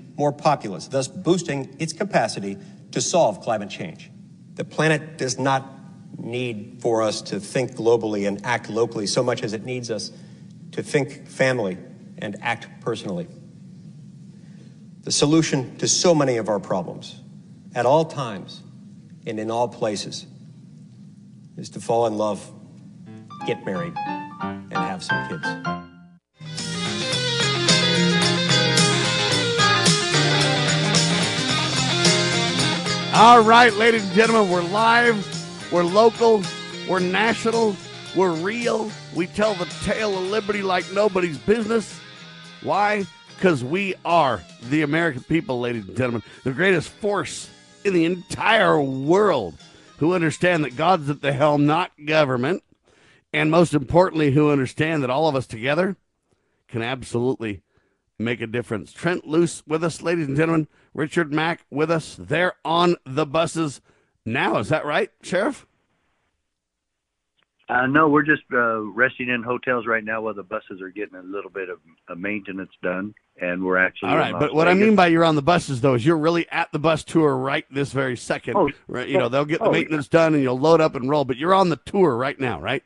more populous, thus boosting its capacity to solve climate change. The planet does not need for us to think globally and act locally so much as it needs us to think family and act personally. The solution to so many of our problems, at all times and in all places, is to fall in love, get married, and have some kids. All right, ladies and gentlemen, we're live, we're local, we're national, we're real. We tell the tale of liberty like nobody's business. Why? Because we are the American people, ladies and gentlemen, the greatest force in the entire world who understand that God's at the helm, not government, and most importantly, who understand that all of us together can absolutely make a difference. Trent Loos with us, ladies and gentlemen. Richard Mack with us. They're on the buses now. Is that right, Sheriff? Uh, no, we're just uh, resting in hotels right now while the buses are getting a little bit of, of maintenance done, and we're actually all right. But what I mean by you're on the buses, though, is you're really at the bus tour right this very second. Oh, right? You know, they'll get the oh, maintenance done, and you'll load up and roll. But you're on the tour right now, right?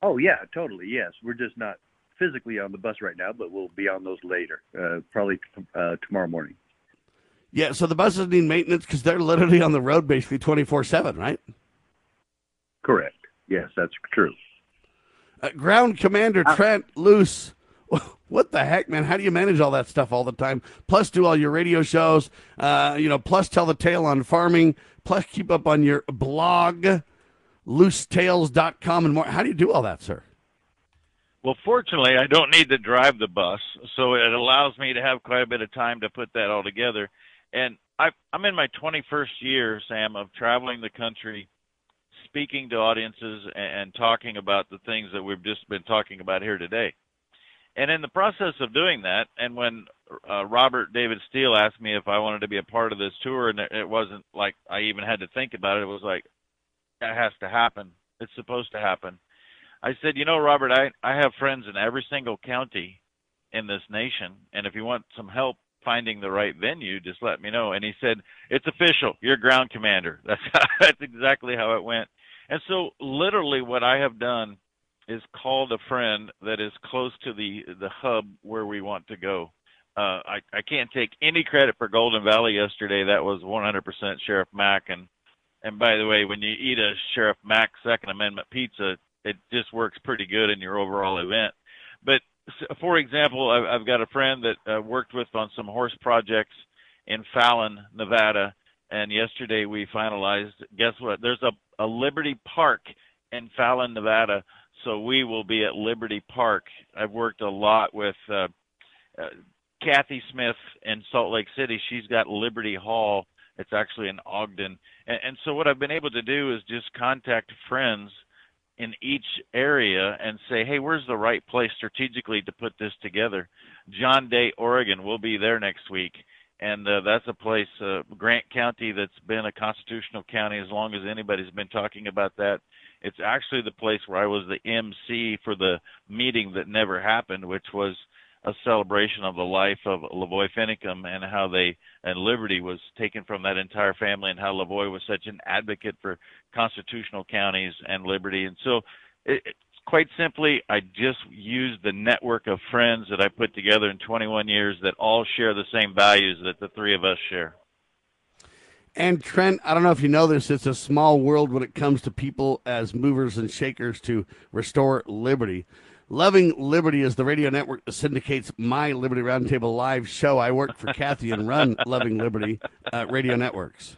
Oh yeah, totally. Yes, we're just not physically on the bus right now, but we'll be on those later, uh, probably uh, tomorrow morning. Yeah. So the buses need maintenance because they're literally on the road basically 24 seven, right? Correct. Yes, that's true. Uh, Ground Commander Trent Loos. What the heck, man? How do you manage all that stuff all the time? Plus, do all your radio shows, uh, you know, plus tell the tale on farming, plus keep up on your blog, loostales.com, and more. How do you do all that, sir? Well, fortunately, I don't need to drive the bus, so it allows me to have quite a bit of time to put that all together. And I, I'm in my 21st year, Sam, of traveling the country, speaking to audiences, and, and talking about the things that we've just been talking about here today. And in the process of doing that, and when uh, Robert David Steele asked me if I wanted to be a part of this tour, and it wasn't like I even had to think about it, it was like, that has to happen. It's supposed to happen. I said, you know, Robert, I, I have friends in every single county in this nation, and if you want some help finding the right venue, just let me know. And he said, it's official. You're ground commander. That's that's exactly how it went. And so, literally, what I have done is called a friend that is close to the the hub where we want to go. Uh, I I can't take any credit for Golden Valley yesterday. That was 100% Sheriff Mack. And and by the way, when you eat a Sheriff Mack Second Amendment pizza, it just works pretty good in your overall event. But for example, I've, got a friend that uh, worked with on some horse projects in Fallon, Nevada, and yesterday we finalized. Guess what? There's a, a Liberty Park in Fallon, Nevada, so we will be at Liberty Park. I've worked a lot with uh, uh, Kathy Smith in Salt Lake City. She's got Liberty Hall. It's actually in Ogden, and, and so what I've been able to do is just contact friends in each area and say, hey, where's the right place strategically to put this together? John Day, Oregon, will be there next week. And uh, that's a place, uh, Grant County, that's been a constitutional county as long as anybody's been talking about that. It's actually the place where I was the MC for the meeting that never happened, which was a celebration of the life of LaVoy Finicum and how they and liberty was taken from that entire family and how LaVoy was such an advocate for constitutional counties and liberty. And so, it, quite simply, I just used the network of friends that I put together in 21 years that all share the same values that the three of us share. And Trent, I don't know if you know this, it's a small world when it comes to people as movers and shakers to restore liberty. Loving Liberty is the radio network that syndicates my Liberty Roundtable live show. I work for Kathy and run Loving Liberty uh, radio networks.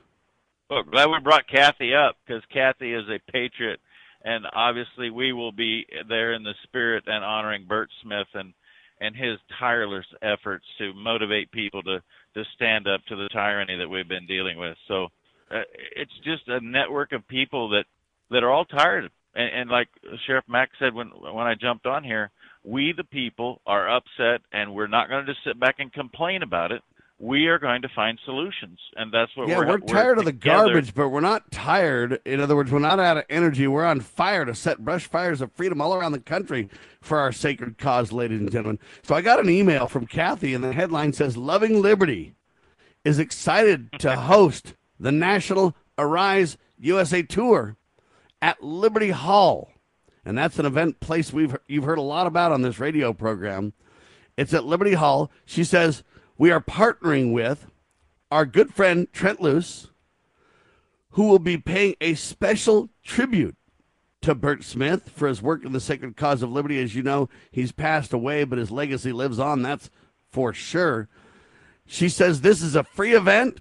Well, glad we brought Kathy up because Kathy is a patriot, and obviously we will be there in the spirit and honoring Bert Smith and and his tireless efforts to motivate people to to stand up to the tyranny that we've been dealing with. So uh, it's just a network of people that that are all tired. And, and like Sheriff Mack said when when I jumped on here, we the people are upset, and we're not going to just sit back and complain about it. We are going to find solutions, and that's what yeah, we're. we're tired of the together- garbage, but we're not tired. In other words, we're not out of energy. We're on fire to set brush fires of freedom all around the country for our sacred cause, ladies and gentlemen. So I got an email from Kathy, and the headline says Loving Liberty is excited to host the National Arise USA Tour at Liberty Hall. And that's an event place we've you've heard a lot about on this radio program. It's at Liberty Hall. She says we are partnering with our good friend Trent Loos, who will be paying a special tribute to Bert Smith for his work in the sacred cause of liberty. As you know, he's passed away, but his legacy lives on. That's for sure. She says this is a free event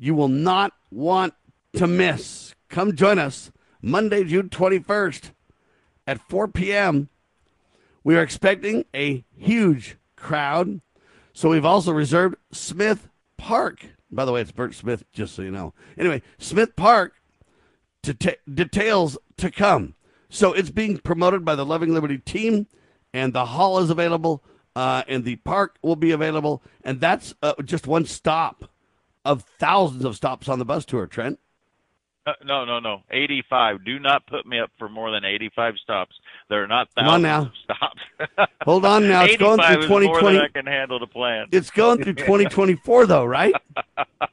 you will not want to miss. Come join us Monday, June 21st at 4 p.m. We are expecting a huge crowd. So we've also reserved Smith Park. By the way, it's Bert Smith, just so you know. Anyway, Smith Park to ta details to come. So it's being promoted by the Loving Liberty team, and the hall is available, uh, and the park will be available, and that's uh, just one stop of thousands of stops on the bus tour. Trent. No, no, no. 85. Do not put me up for more than 85 stops. There are not thousands of stops. Hold on now. It's going 85 through is more than I can handle to plan. It's going through 2024, though, right?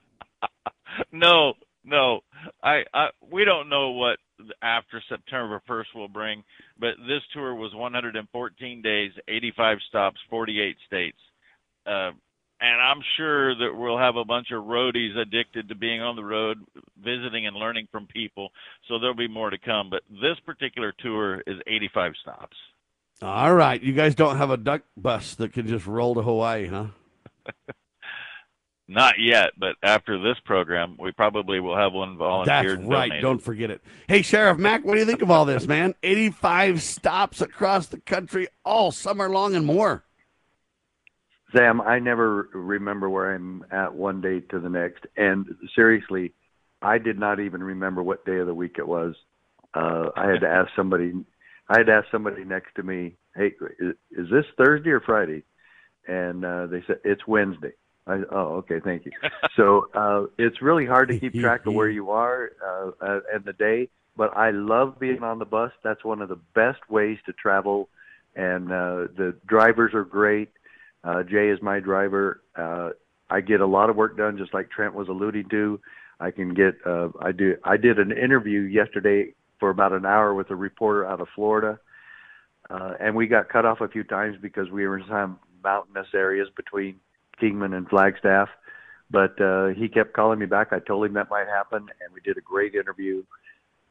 no, no. I, I we don't know what after September 1st will bring, but this tour was 114 days, 85 stops, 48 states. Uh, and I'm sure that we'll have a bunch of roadies addicted to being on the road, visiting and learning from people. So there'll be more to come. But this particular tour is 85 stops. All right. You guys don't have a duck bus that can just roll to Hawaii, huh? Not yet, but after this program, we probably will have one volunteered. That's right. donated. Don't forget it. Hey, Sheriff Mack, what do you think of all this, man? 85 stops across the country all summer long and more. Sam, I never remember where I'm at one day to the next. And seriously, I did not even remember what day of the week it was. Uh, I had to ask somebody. I had to ask somebody next to me, "Hey, is, is this Thursday or Friday?" And uh, they said it's Wednesday. I, oh, okay, thank you. So uh, it's really hard to keep track of where you are uh, uh, and the day. But I love being on the bus. That's one of the best ways to travel, and uh, the drivers are great. Uh, Jay is my driver. Uh, I get a lot of work done, just like Trent was alluding to. I can get. Uh, I do. I did an interview yesterday for about an hour with a reporter out of Florida, uh, and we got cut off a few times because we were in some mountainous areas between Kingman and Flagstaff. But uh, he kept calling me back. I told him that might happen, and we did a great interview.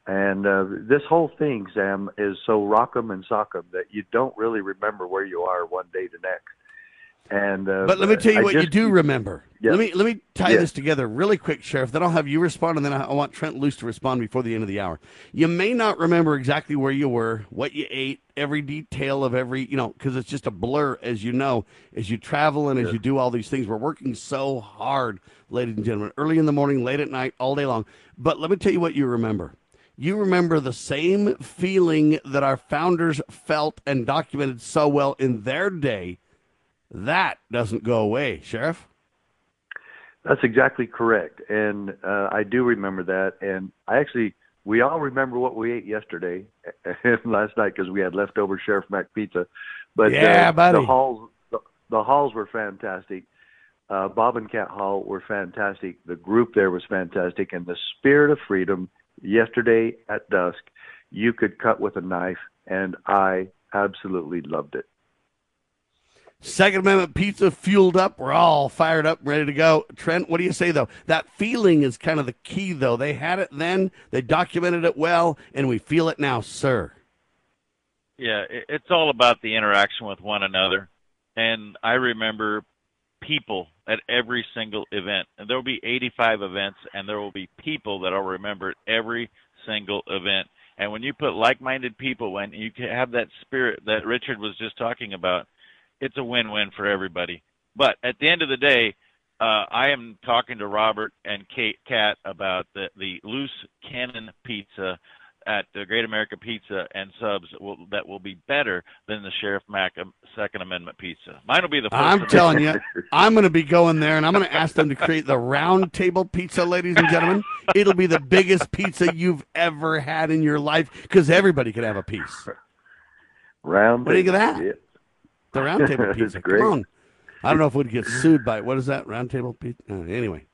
And uh, this whole thing, Sam, is so rock'em and sock'em that you don't really remember where you are one day to next. And uh, But let me tell you I what you do remember. Yeah. Let me let me tie Yeah. this together really quick, Sheriff. Then I'll have you respond, and then I I want Trent Loos to respond before the end of the hour. You may not remember exactly where you were, what you ate, every detail of every, you know, because it's just a blur, as you know, as you travel and as you do all these things. We're working so hard, ladies and gentlemen, early in the morning, late at night, all day long. But let me tell you what you remember. You remember the same feeling that our founders felt and documented so well in their day. That doesn't go away, Sheriff. That's exactly correct, and uh, I do remember that. And I actually, we all remember what we ate yesterday and last night because we had leftover Sheriff Mack pizza. But Yeah, uh, buddy. the halls, the, the halls were fantastic. Uh, Bob and Cat Hall were fantastic. The group there was fantastic, and the spirit of freedom. Yesterday at dusk, you could cut with a knife, and I absolutely loved it. Second Amendment pizza fueled up. We're all fired up, ready to go. Trent, what do you say though? That feeling is kind of the key, though. They had it then, they documented it well, and we feel it now, sir. Yeah, it's all about the interaction with one another. And I remember people at every single event. And there will be 85 events, and there will be people that I'll remember at every single event. And when you put like-minded people, when you have that spirit that Richard was just talking about, it's a win-win for everybody. But at the end of the day, uh, I am talking to Robert and Kate Cat about the the loose cannon pizza at the Great American Pizza and subs will, that will be better than the Sheriff Mack um, Second Amendment pizza. Mine will be the. First I'm telling you, I'm going to be going there, and I'm going to ask them to create the round table pizza, ladies and gentlemen. It'll be the biggest pizza you've ever had in your life because everybody could have a piece. Round. What do you think of table, that? yeah. The roundtable pizza. great. Come on. I don't know if we'd get sued by what is that roundtable pizza? Uh, anyway,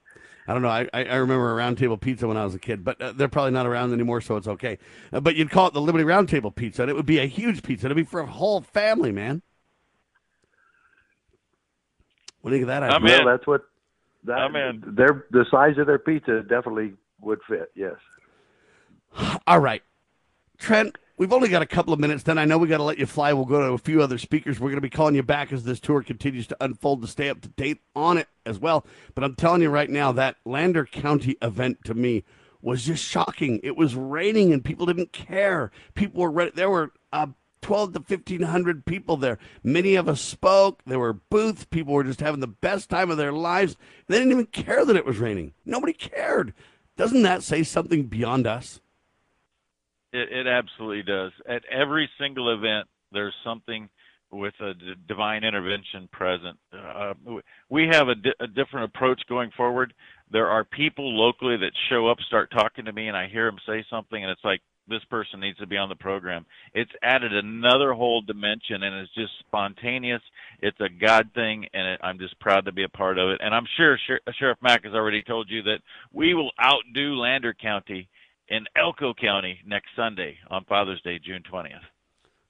I don't know. I, I I remember a roundtable pizza when I was a kid, but uh, they're probably not around anymore, so it's okay. Uh, but you'd call it the Liberty Roundtable Pizza, and it would be a huge pizza. It'd be for a whole family, man. What do you think of that idea? well, that's what. That, I'm in. Their the size of their pizza definitely would fit. Yes. All right. Trent, we've only got a couple of minutes. Then I know we got to let you fly. We'll go to a few other speakers. We're going to be calling you back as this tour continues to unfold to stay up to date on it as well. But I'm telling you right now, that Lander County event to me was just shocking. It was raining and people didn't care. People were ready. There were uh, 12 to 1500 people there. Many of us spoke. There were booths. People were just having the best time of their lives. They didn't even care that it was raining. Nobody cared. Doesn't that say something beyond us? It, it absolutely does. At every single event, there's something with a d- divine intervention present. Uh, we have a, di- a different approach going forward. There are people locally that show up, start talking to me, and I hear them say something, and it's like this person needs to be on the program. It's added another whole dimension, and it's just spontaneous. It's a God thing, and it, I'm just proud to be a part of it. And I'm sure Sher- Sheriff Mack has already told you that we will outdo Lander County in Elko County next Sunday on Father's Day, June 20th.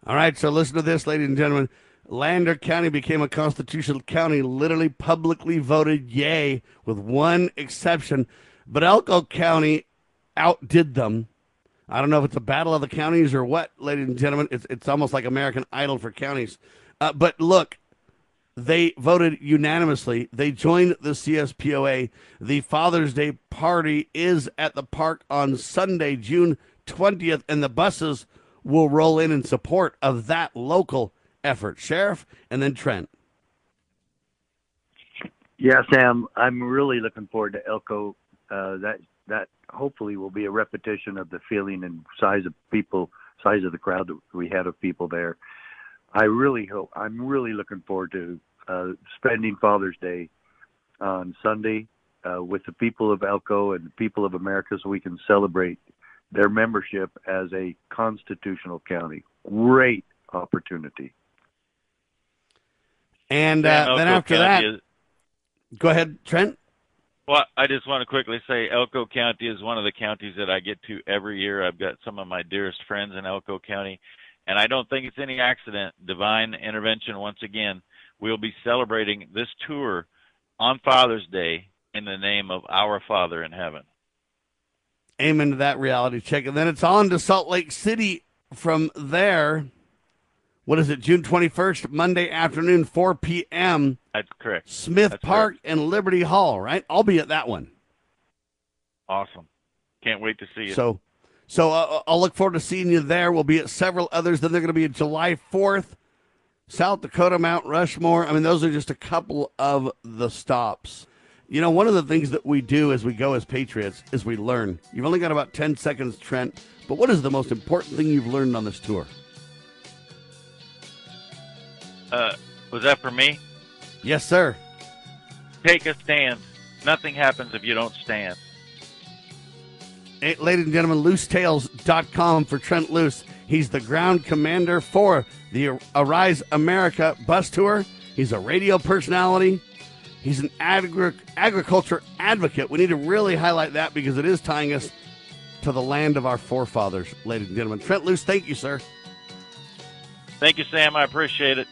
All right, so listen to this, ladies and gentlemen. Lander County became a constitutional county, literally publicly voted yay, with one exception. But Elko County outdid them. I don't know if it's a battle of the counties or what, ladies and gentlemen. It's, it's almost like American Idol for counties. Uh, but look, they voted unanimously. They joined the CSPOA. The Father's Day party is at the park on Sunday, June 20th, and the buses will roll in in support of that local effort. Sheriff, and then Trent. Yeah, Sam, I'm really looking forward to Elko. Uh, that that hopefully will be a repetition of the feeling and size of people, size of the crowd that we had of people there. I really hope. I'm really looking forward to uh, spending Father's Day on Sunday uh, with the people of Elko and the people of America, so we can celebrate their membership as a constitutional county. Great opportunity. And Sam, uh, then after County that, is- go ahead, Trent. Well, I just want to quickly say Elko County is one of the counties that I get to every year. I've got some of my dearest friends in Elko County, and I don't think it's any accident. Divine intervention once again. We'll be celebrating this tour on Father's Day in the name of our Father in heaven. Amen to that reality check. And then it's on to Salt Lake City from there. What is it, June 21st, Monday afternoon, 4 p.m. That's correct. Smith That's Park and Liberty Hall, right? I'll be at that one. Awesome. Can't wait to see you. So, so uh, I'll look forward to seeing you there. We'll be at several others. Then they're going to be at July 4th, South Dakota, Mount Rushmore. I mean, those are just a couple of the stops. You know, one of the things that we do as we go as Patriots is we learn. You've only got about 10 seconds, Trent, but what is the most important thing you've learned on this tour? uh, was that for me? Yes, sir. Take a stand. Nothing happens if you don't stand. Ladies and gentlemen, loostales.com for Trent Loos. He's the ground commander for the Arise America bus tour. He's a radio personality. He's an agri- agriculture advocate. We need to really highlight that because it is tying us to the land of our forefathers, ladies and gentlemen. Trent Loos, thank you, sir. Thank you, Sam. I appreciate it.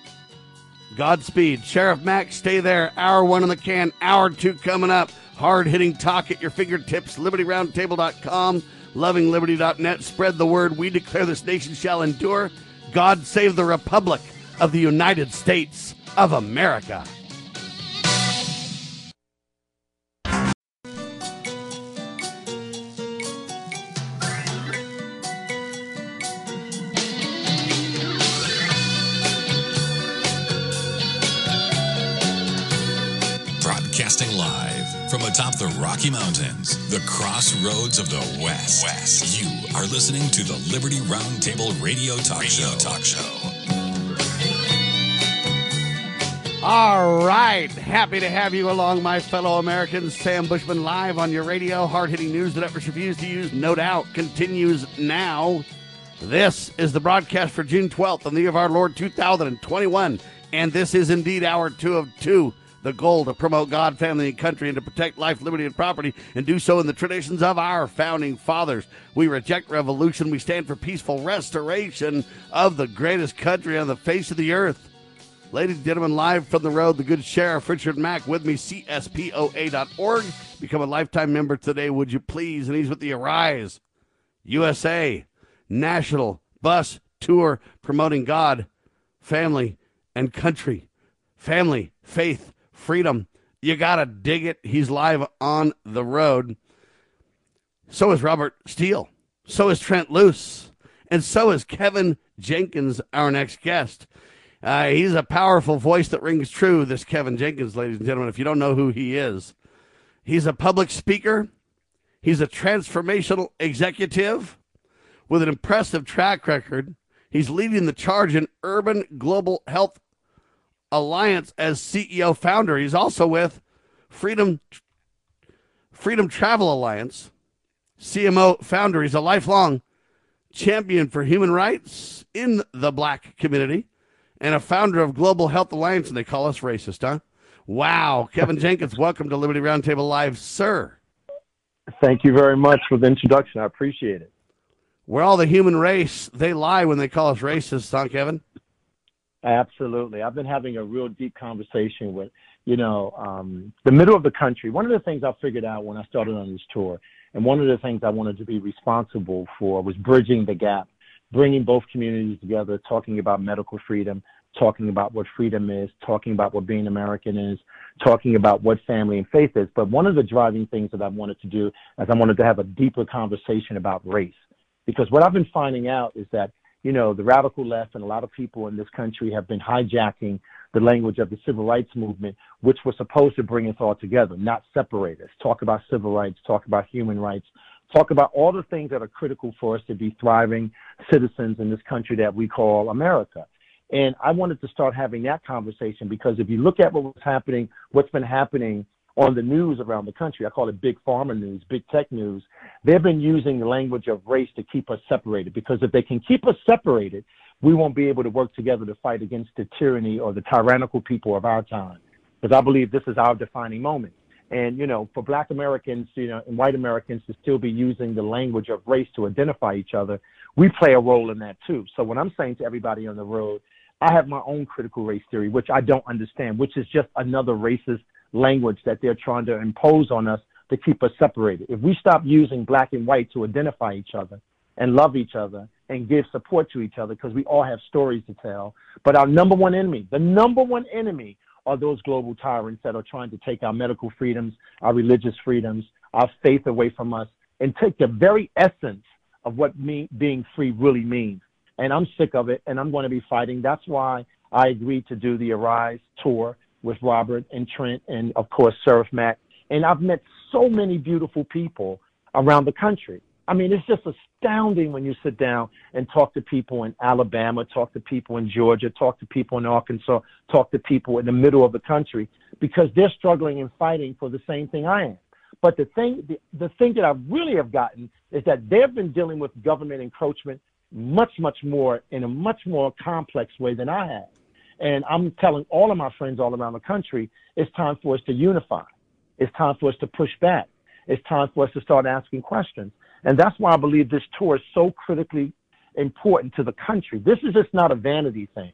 Godspeed. Sheriff Mack, stay there. Hour one in the can, hour two coming up. Hard hitting talk at your fingertips. LibertyRoundtable.com, lovingliberty.net. Spread the word. We declare this nation shall endure. God save the Republic of the United States of America. Broadcasting live from atop the Rocky Mountains, the crossroads of the West. West. You are listening to the Liberty Roundtable Radio Talk radio Show. Talk Show. All right. Happy to have you along, my fellow Americans. Sam Bushman live on your radio. Hard hitting news that networks refuse to use, no doubt, continues now. This is the broadcast for June 12th in the year of our Lord 2021. And this is indeed hour two of two. The goal to promote God, family, and country, and to protect life, liberty, and property, and do so in the traditions of our founding fathers. We reject revolution. We stand for peaceful restoration of the greatest country on the face of the earth. Ladies and gentlemen, live from the road, the good sheriff Richard Mack with me, CSPOA.org. Become a lifetime member today, would you please? And he's with the Arise USA National Bus Tour promoting God, family, and country. Family, faith, freedom. You got to dig it. He's live on the road. So is Robert Steele. So is Trent Loos. And so is Kevin Jenkins, our next guest. Uh, he's a powerful voice that rings true, this Kevin Jenkins, ladies and gentlemen, if you don't know who he is. He's a public speaker, he's a transformational executive with an impressive track record. He's leading the charge in Urban Global Health Alliance as CEO founder. He's also with Freedom Freedom Travel Alliance, CMO founder. He's a lifelong champion for human rights in the black community and a founder of Global Health Alliance, and they call us racist, huh? Wow. Kevin Jenkins, welcome to Liberty Roundtable Live, sir. Thank you very much for the introduction. I appreciate it. We're all the human race. They lie when they call us racist, huh, Kevin? Absolutely. I've been having a real deep conversation with, you know, um, the middle of the country. One of the things I figured out when I started on this tour, and one of the things I wanted to be responsible for was bridging the gap, bringing both communities together, talking about medical freedom, talking about what freedom is, talking about what being American is, talking about what family and faith is. But one of the driving things that I wanted to do is I wanted to have a deeper conversation about race. Because what I've been finding out is that you know, the radical left and a lot of people in this country have been hijacking the language of the civil rights movement, which was supposed to bring us all together, not separate us. Talk about civil rights, talk about human rights, talk about all the things that are critical for us to be thriving citizens in this country that we call America. And I wanted to start having that conversation because if you look at what was happening, what's been happening on the news around the country. I call it big pharma news, big tech news. They've been using the language of race to keep us separated because if they can keep us separated, we won't be able to work together to fight against the tyranny or the tyrannical people of our time. Because I believe this is our defining moment. And, you know, for black Americans, you know, and white Americans to still be using the language of race to identify each other, we play a role in that too. So when I'm saying to everybody on the road, I have my own critical race theory, which I don't understand, which is just another racist language that they're trying to impose on us to keep us separated. If we stop using black and white to identify each other and love each other and give support to each other, because we all have stories to tell, but our number one enemy, the number one enemy are those global tyrants that are trying to take our medical freedoms, our religious freedoms, our faith away from us, and take the very essence of what me, being free really means. And I'm sick of it, and I'm going to be fighting. That's why I agreed to do the Arise tour with Robert and Trent and of course Sheriff Mack. And I've met so many beautiful people around the country. I mean, it's just astounding when you sit down and talk to people in Alabama, talk to people in Georgia, talk to people in Arkansas, talk to people in the middle of the country because they're struggling and fighting for the same thing I am. But the thing, the, the thing that I really have gotten is that they've been dealing with government encroachment much, much more in a much more complex way than I have. And I'm telling all of my friends all around the country, it's time for us to unify. It's time for us to push back. It's time for us to start asking questions. And that's why I believe this tour is so critically important to the country. This is just not a vanity thing.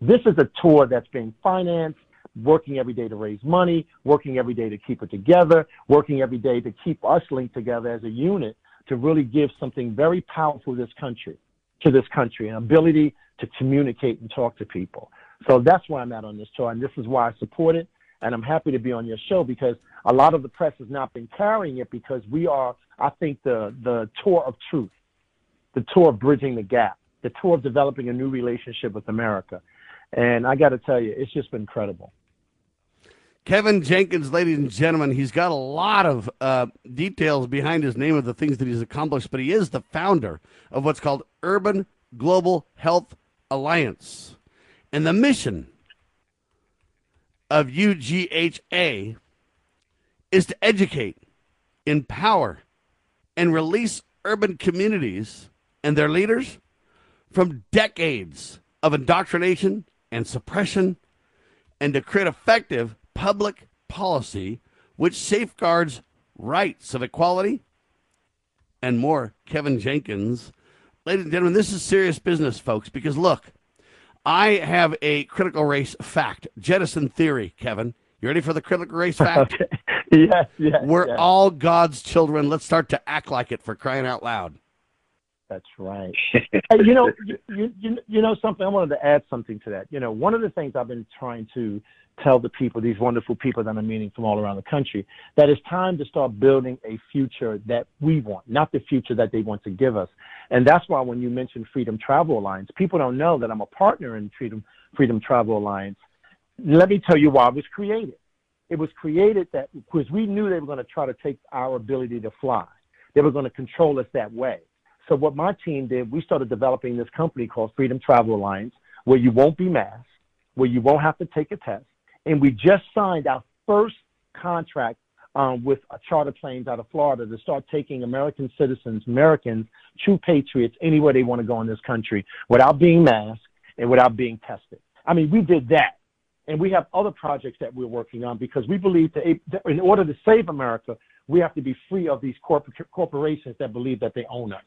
This is a tour that's being financed, working every day to raise money, working every day to keep it together, working every day to keep us linked together as a unit to really give something very powerful to this country, to this country, an ability to communicate and talk to people. So that's why I'm at on this tour, and this is why I support it. And I'm happy to be on your show because a lot of the press has not been carrying it because we are, I think, the the tour of truth, the tour of bridging the gap, the tour of developing a new relationship with America. And I got to tell you, it's just been incredible. Kevin Jenkins, ladies and gentlemen, he's got a lot of uh, details behind his name of the things that he's accomplished, but he is the founder of what's called Urban Global Health Alliance. And the mission of UGHA is to educate, empower, and release urban communities and their leaders from decades of indoctrination and suppression and to create effective public policy which safeguards rights of equality and more. Kevin Jenkins. Ladies and gentlemen, this is serious business, folks, because look, I have a critical race fact, jettison theory, Kevin. You ready for the critical race fact? yes, yes. We're yes. all God's children. Let's start to act like it for crying out loud. That's right. you know, you, you, you know something. I wanted to add something to that. You know, one of the things I've been trying to tell the people, these wonderful people that I'm meeting from all around the country, that it's time to start building a future that we want, not the future that they want to give us. And that's why when you mentioned Freedom Travel Alliance, people don't know that I'm a partner in Freedom Freedom Travel Alliance. Let me tell you why it was created. It was created that because we knew they were going to try to take our ability to fly. They were going to control us that way. So what my team did, we started developing this company called Freedom Travel Alliance, where you won't be masked, where you won't have to take a test, and we just signed our first contract um, with a charter planes out of Florida to start taking American citizens, Americans, true patriots, anywhere they want to go in this country without being masked and without being tested. I mean, we did that. And we have other projects that we're working on because we believe that in order to save America, we have to be free of these corporations that believe that they own us.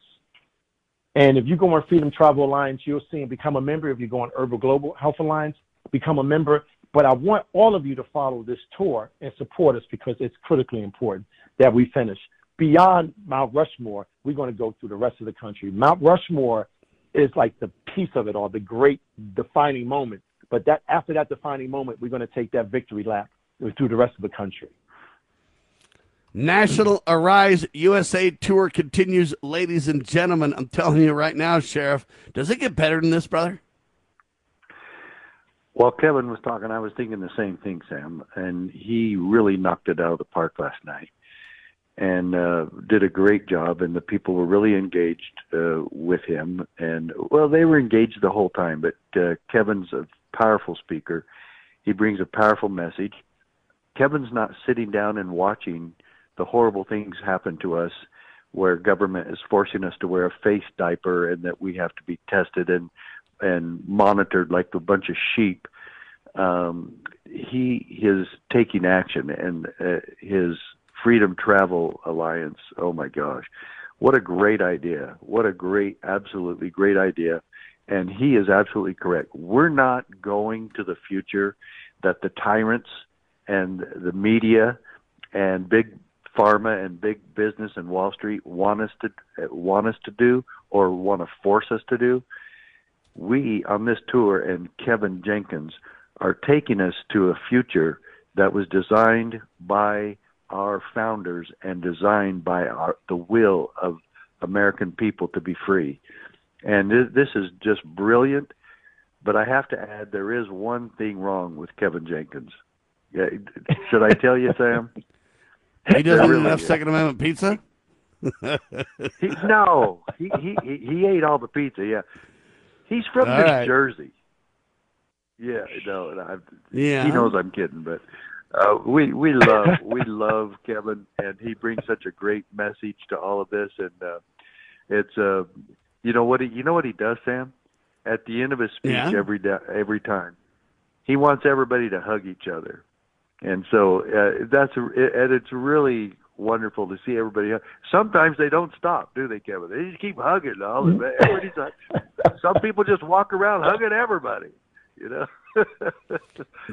And if you go on Freedom Travel Alliance, you'll see and become a member. If you go on Urban Global Health Alliance, become a member. But I want all of you to follow this tour and support us because it's critically important that we finish. Beyond Mount Rushmore, we're going to go through the rest of the country. Mount Rushmore is like the piece of it all, the great defining moment. But that after that defining moment, we're going to take that victory lap through the rest of the country. National Arise USA tour continues, ladies and gentlemen. I'm telling you right now, Sheriff, does it get better than this, brother? While Kevin was talking, I was thinking the same thing, Sam, and he really knocked it out of the park last night and uh, did a great job. And the people were really engaged uh, with him, and well, they were engaged the whole time. But uh, Kevin's a powerful speaker; he brings a powerful message. Kevin's not sitting down and watching the horrible things happen to us where government is forcing us to wear a face diaper and that we have to be tested and and monitored like a bunch of sheep um he is taking action and uh, his freedom travel alliance oh my gosh what a great idea. What a great absolutely great idea. And he is absolutely correct. We're not going to the future that the tyrants and the media and big pharma and big business and Wall Street want us to want us to do or want to force us to do. We on this tour and Kevin Jenkins are taking us to a future that was designed by our founders and designed by our, the will of American people to be free. And this is just brilliant. But I have to add, there is one thing wrong with Kevin Jenkins. Yeah, should I tell you, Sam? He doesn't really is. Second Amendment pizza. he, no, he, he he ate all the pizza. Yeah, he's from all New right. Jersey. Yeah, no, I, yeah. He knows I'm kidding, but uh, we we love we love Kevin, and he brings such a great message to all of this. And uh, it's uh, you know what he you know what he does, Sam. At the end of his speech, Yeah. every da- every time, he wants everybody to hug each other and so uh, that's a, and it's really wonderful to see everybody. Sometimes they don't stop, do they, Kevin? They just keep hugging. All Mm-hmm. everybody's like, some people just walk around hugging everybody. You know.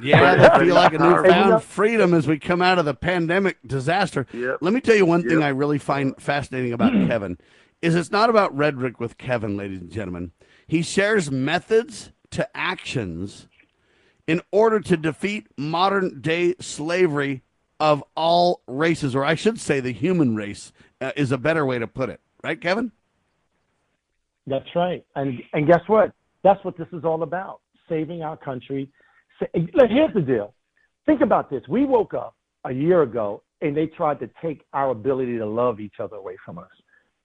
Yeah, But- they feel like a but- newfound freedom as we come out of the pandemic disaster. Yep. Let me tell you one thing Yep. I really find fascinating about Kevin is it's not about rhetoric with Kevin, ladies and gentlemen. He shares methods to actions in order to defeat modern day slavery of all races, or I should say the human race uh, is a better way to put it. Right, Kevin? That's right. And and guess what? That's what this is all about: saving our country. Here's the deal: think about this. We woke up a year ago and they tried to take our ability to love each other away from us,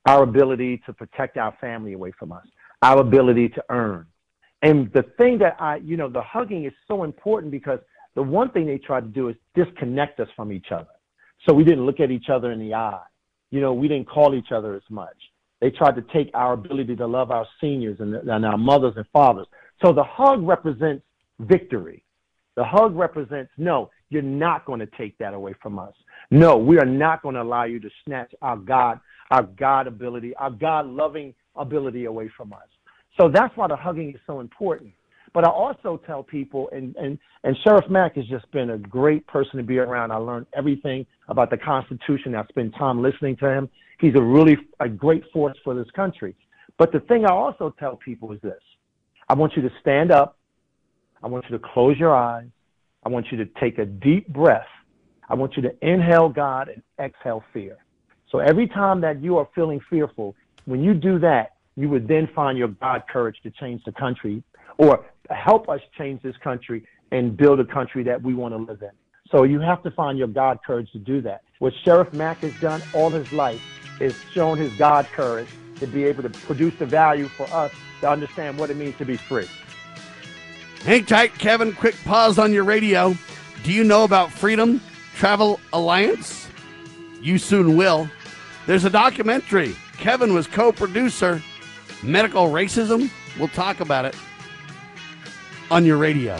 our ability to protect our family away from us, our ability to earn. And the thing that I, you know, the hugging is so important because the one thing they tried to do is disconnect us from each other. So we didn't look at each other in the eye. You know, we didn't call each other as much. They tried to take our ability to love our seniors and, and our mothers and fathers. So the hug represents victory. The hug represents no, you're not going to take that away from us. No, we are not going to allow you to snatch our God, our God ability, our God loving ability away from us. So that's why the hugging is so important. But I also tell people, and, and, and Sheriff Mack has just been a great person to be around. I learned everything about the Constitution. I spent time listening to him. He's a really a great force for this country. But the thing I also tell people is this I want you to stand up. I want you to close your eyes. I want you to take a deep breath. I want you to inhale God and exhale fear. So every time that you are feeling fearful, when you do that, you would then find your God courage to change the country or help us change this country and build a country that we want to live in. So you have to find your God courage to do that. What Sheriff Mack has done all his life is shown his God courage to be able to produce the value for us to understand what it means to be free. Hang tight, Kevin. Quick pause on your radio. Do you know about Freedom Travel Alliance? You soon will. There's a documentary. Kevin was co producer. Medical racism? We'll talk about it on your radio.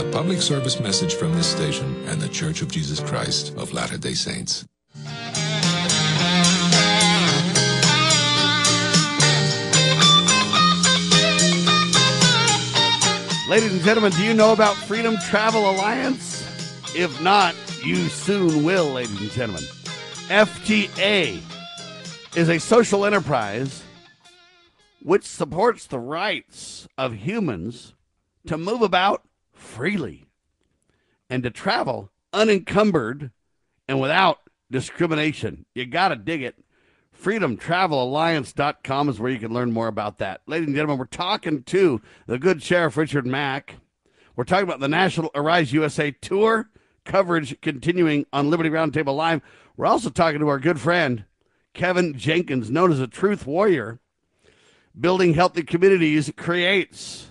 A public service message from this station and the Church of Jesus Christ of Latter day Saints. Ladies and gentlemen, do you know about Freedom Travel Alliance? If not, you soon will, ladies and gentlemen. FTA is a social enterprise which supports the rights of humans to move about freely and to travel unencumbered and without discrimination. You got to dig it. FreedomTravelAlliance.com is where you can learn more about that. Ladies and gentlemen, we're talking to the good Sheriff Richard Mack. We're talking about the National Arise USA Tour coverage continuing on Liberty Roundtable Live. We're also talking to our good friend, Kevin Jenkins, known as a truth warrior. Building healthy communities creates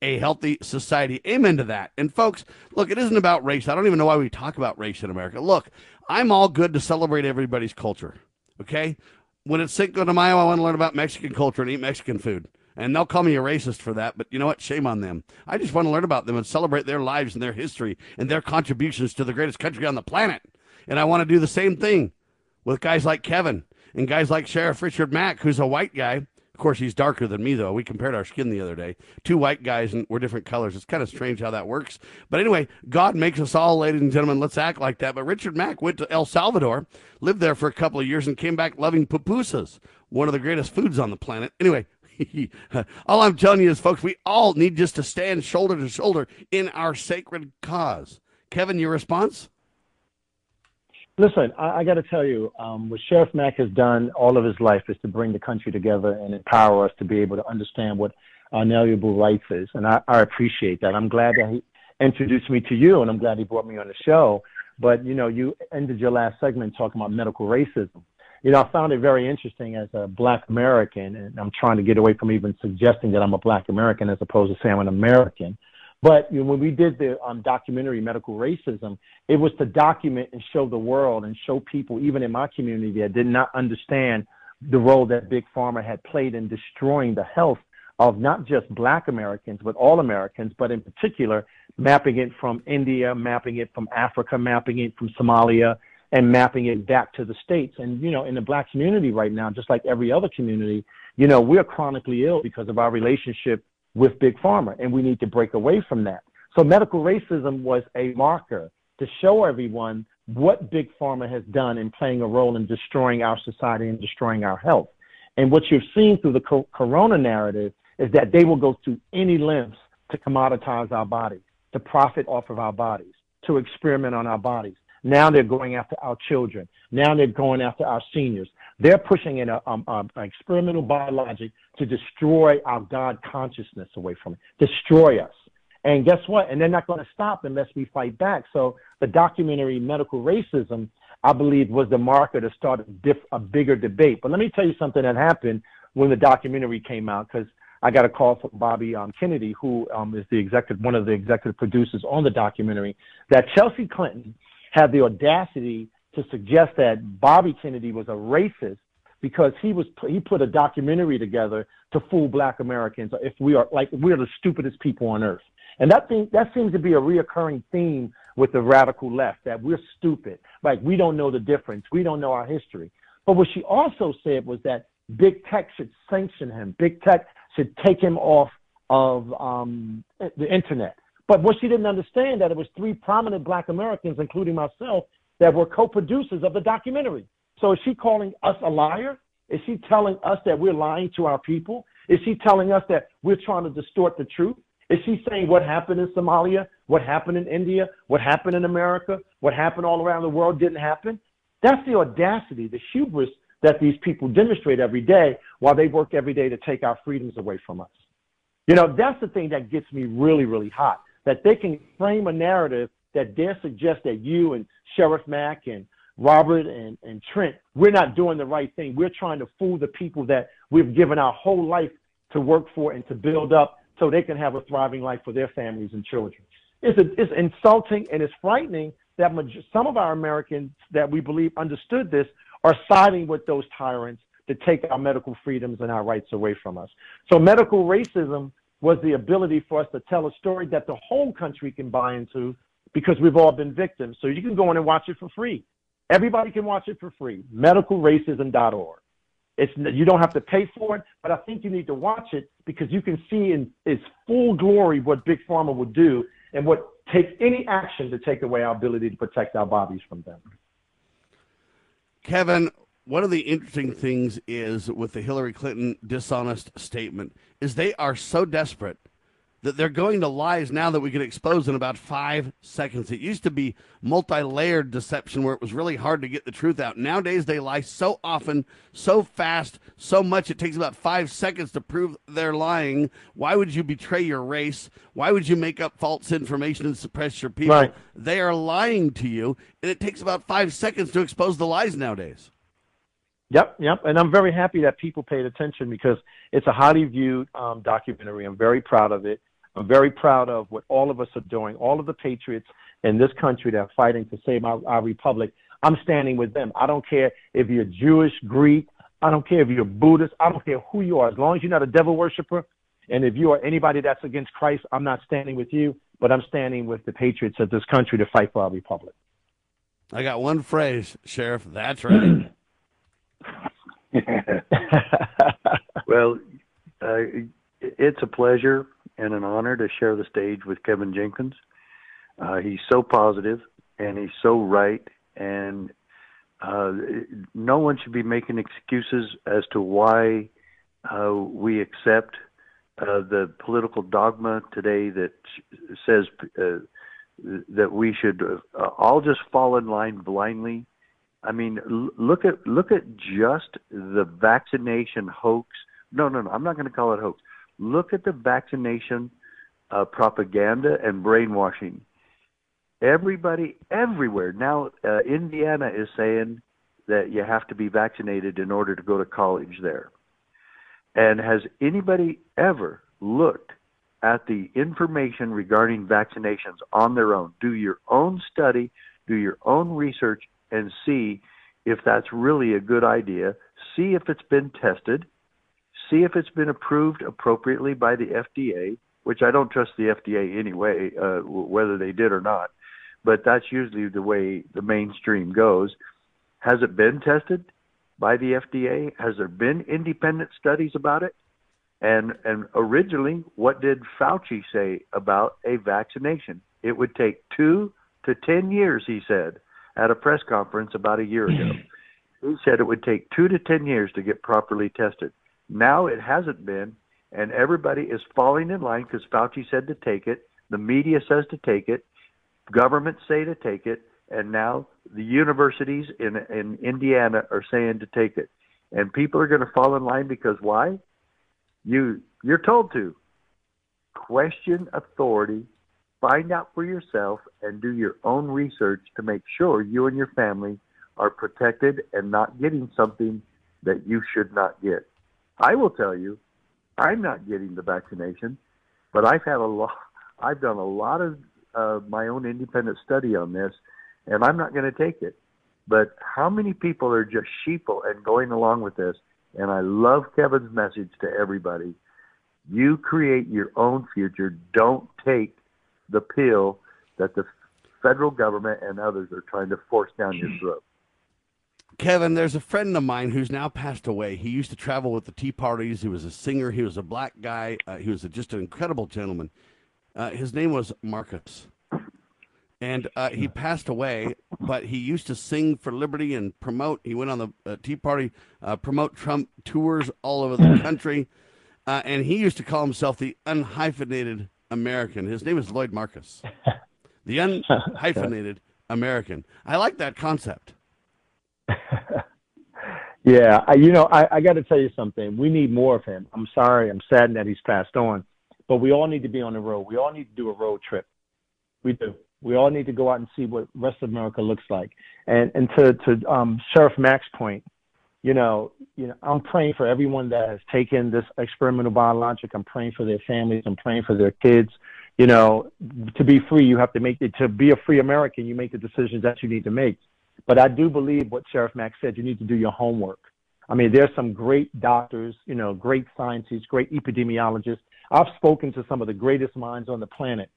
a healthy society. Amen to that. And folks, look, it isn't about race. I don't even know why we talk about race in America. Look, I'm all good to celebrate everybody's culture. Okay? When it's Cinco de Mayo, I want to learn about Mexican culture and eat Mexican food. And they'll call me a racist for that, but you know what? Shame on them. I just want to learn about them and celebrate their lives and their history and their contributions to the greatest country on the planet. And I want to do the same thing with guys like Kevin and guys like Sheriff Richard Mack, who's a white guy. Of course, he's darker than me, though. We compared our skin the other day. Two white guys, and we're different colors. It's kind of strange how that works. But anyway, God makes us all, ladies and gentlemen. Let's act like that. But Richard Mack went to El Salvador, lived there for a couple of years, and came back loving pupusas, one of the greatest foods on the planet. Anyway, all I'm telling you is, folks, we all need just to stand shoulder to shoulder in our sacred cause. Kevin, your response? Listen, I, I got to tell you, um, what Sheriff Mack has done all of his life is to bring the country together and empower us to be able to understand what our inalienable rights is, and I, I appreciate that. I'm glad that he introduced me to you, and I'm glad he brought me on the show. But you know, you ended your last segment talking about medical racism. You know, I found it very interesting as a Black American, and I'm trying to get away from even suggesting that I'm a Black American as opposed to saying I'm an American. But you know, when we did the um, documentary Medical Racism, it was to document and show the world and show people, even in my community, that did not understand the role that Big Pharma had played in destroying the health of not just black Americans, but all Americans, but in particular, mapping it from India, mapping it from Africa, mapping it from Somalia, and mapping it back to the States. And, you know, in the black community right now, just like every other community, you know, we're chronically ill because of our relationship with Big Pharma, and we need to break away from that. So medical racism was a marker to show everyone what Big Pharma has done in playing a role in destroying our society and destroying our health. And what you've seen through the co- corona narrative is that they will go to any lengths to commoditize our bodies, to profit off of our bodies, to experiment on our bodies. Now they're going after our children. Now they're going after our seniors. They're pushing in a, um, um, an experimental biologic to destroy our God consciousness away from it, destroy us. And guess what? And they're not going to stop unless we fight back. So the documentary Medical Racism, I believe, was the marker to start a, diff- a bigger debate. But let me tell you something that happened when the documentary came out, because I got a call from Bobby um, Kennedy, who um, is the executive, one of the executive producers on the documentary, that Chelsea Clinton had the audacity to suggest that Bobby Kennedy was a racist because he was he put a documentary together to fool black Americans if we are like we're the stupidest people on earth. And that thing that seems to be a reoccurring theme with the radical left that we're stupid. Like we don't know the difference. We don't know our history. But what she also said was that big tech should sanction him. Big tech should take him off of um, the internet. But what she didn't understand that it was three prominent black Americans, including myself, that were co-producers of the documentary. So is she calling us a liar? Is she telling us that we're lying to our people? Is she telling us that we're trying to distort the truth? Is she saying what happened in Somalia, what happened in India, what happened in America, what happened all around the world didn't happen? That's the audacity, the hubris that these people demonstrate every day while they work every day to take our freedoms away from us. You know, that's the thing that gets me really, really hot. That they can frame a narrative that dare suggest that you and Sheriff Mack and Robert and, and Trent, we're not doing the right thing. We're trying to fool the people that we've given our whole life to work for and to build up so they can have a thriving life for their families and children. It's, a, it's insulting and it's frightening that some of our Americans that we believe understood this are siding with those tyrants to take our medical freedoms and our rights away from us. So medical racism was the ability for us to tell a story that the whole country can buy into because we've all been victims. So you can go in and watch it for free. Everybody can watch it for free. Medicalracism.org. It's you don't have to pay for it, but I think you need to watch it because you can see in its full glory what Big Pharma would do and what take any action to take away our ability to protect our bodies from them. Kevin, one of the interesting things is with the Hillary Clinton dishonest statement is they are so desperate that they're going to lies now that we can expose in about five seconds. It used to be multi layered deception where it was really hard to get the truth out. Nowadays, they lie so often, so fast, so much, it takes about five seconds to prove they're lying. Why would you betray your race? Why would you make up false information and suppress your people? Right. They are lying to you, and it takes about five seconds to expose the lies nowadays. Yep, yep. And I'm very happy that people paid attention because it's a highly viewed um, documentary. I'm very proud of it. I'm very proud of what all of us are doing, all of the patriots in this country that are fighting to save our, our republic. I'm standing with them. I don't care if you're Jewish, Greek, I don't care if you're Buddhist. I don't care who you are. As long as you're not a devil worshiper, and if you are anybody that's against Christ, I'm not standing with you, but I'm standing with the patriots of this country to fight for our republic. I got one phrase, Sheriff. That's right. well, uh, it's a pleasure and an honor to share the stage with Kevin Jenkins. Uh, he's so positive and he's so right, and uh, no one should be making excuses as to why uh, we accept uh, the political dogma today that says uh, that we should uh, all just fall in line blindly. I mean, look at look at just the vaccination hoax. No, no, no. I'm not going to call it hoax. Look at the vaccination uh, propaganda and brainwashing. Everybody, everywhere now, uh, Indiana is saying that you have to be vaccinated in order to go to college there. And has anybody ever looked at the information regarding vaccinations on their own? Do your own study, do your own research, and see if that's really a good idea. See if it's been tested. See if it's been approved appropriately by the FDA, which I don't trust the FDA anyway, uh, whether they did or not. But that's usually the way the mainstream goes. Has it been tested by the FDA? Has there been independent studies about it? And and originally, what did Fauci say about a vaccination? It would take two to ten years, he said at a press conference about a year ago. he said it would take two to ten years to get properly tested. Now it hasn't been, and everybody is falling in line because Fauci said to take it. The media says to take it. Governments say to take it, and now the universities in in Indiana are saying to take it. And people are going to fall in line because why? You you're told to question authority, find out for yourself, and do your own research to make sure you and your family are protected and not getting something that you should not get. I will tell you, I'm not getting the vaccination, but I've had a lot. I've done a lot of uh, my own independent study on this, and I'm not going to take it. But how many people are just sheeple and going along with this? And I love Kevin's message to everybody. You create your own future. Don't take the pill that the federal government and others are trying to force down your throat. Kevin, there's a friend of mine who's now passed away. He used to travel with the Tea Parties. He was a singer. He was a black guy. Uh, he was a, just an incredible gentleman. Uh, his name was Marcus and uh, he passed away. But he used to sing for liberty and promote. He went on the uh, Tea Party, uh, promote Trump tours all over the country, uh, and he used to call himself the unhyphenated American. His name is Lloyd Marcus, the unhyphenated American. I like that concept. yeah, I, you know, I, I got to tell you something. We need more of him. I'm sorry, I'm saddened that he's passed on, but we all need to be on the road. We all need to do a road trip. We do. We all need to go out and see what rest of America looks like. And and to to um, Sheriff Mack's point, you know, you know, I'm praying for everyone that has taken this experimental biologic. I'm praying for their families. I'm praying for their kids. You know, to be free, you have to make it. To be a free American, you make the decisions that you need to make. But I do believe what Sheriff Mack said. You need to do your homework. I mean, there's some great doctors, you know, great scientists, great epidemiologists. I've spoken to some of the greatest minds on the planet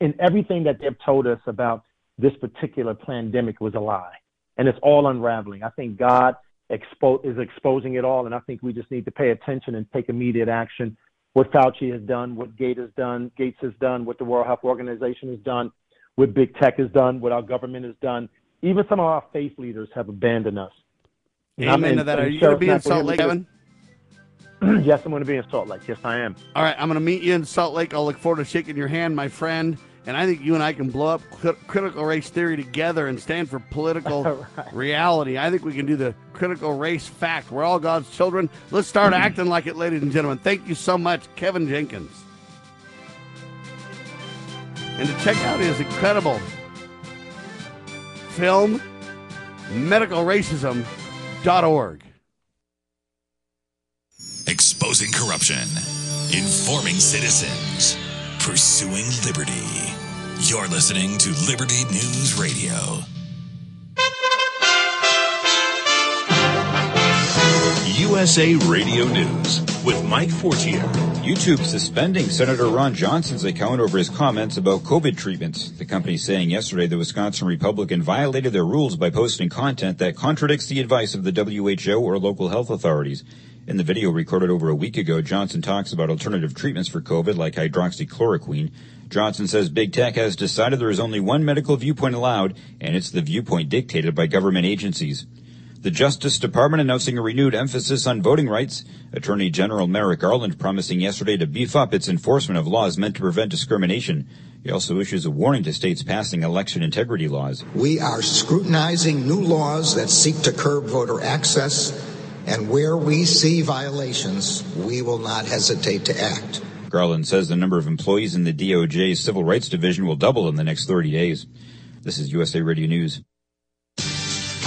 and everything that they've told us about this particular pandemic was a lie. And it's all unraveling. I think God expo- is exposing it all, and I think we just need to pay attention and take immediate action. What Fauci has done, what Gates has done, Gates has done, what the World Health Organization has done, what big tech has done, what our government has done. Even some of our faith leaders have abandoned us. Amen to that. Are you going to be in Salt Lake, Kevin? yes, I'm going to be in Salt Lake. Yes, I am. All right, I'm going to meet you in Salt Lake. I'll look forward to shaking your hand, my friend. And I think you and I can blow up critical race theory together and stand for political right. reality. I think we can do the critical race fact. We're all God's children. Let's start mm-hmm. acting like it, ladies and gentlemen. Thank you so much, Kevin Jenkins. And to check out his incredible film, medicalracism.org. Exposing corruption, informing citizens, pursuing liberty. You're listening to Liberty News Radio. USA Radio News with Mike Fortier. YouTube suspending Senator Ron Johnson's account over his comments about COVID treatments. The company saying yesterday the Wisconsin Republican violated their rules by posting content that contradicts the advice of the WHO or local health authorities. In the video recorded over a week ago, Johnson talks about alternative treatments for COVID like hydroxychloroquine. Johnson says big tech has decided there is only one medical viewpoint allowed, and it's the viewpoint dictated by government agencies. The Justice Department announcing a renewed emphasis on voting rights. Attorney General Merrick Garland promising yesterday to beef up its enforcement of laws meant to prevent discrimination. He also issues a warning to states passing election integrity laws. We are scrutinizing new laws that seek to curb voter access, and where we see violations, we will not hesitate to act. Garland says the number of employees in the DOJ's Civil Rights Division will double in the next 30 days. This is USA Radio News.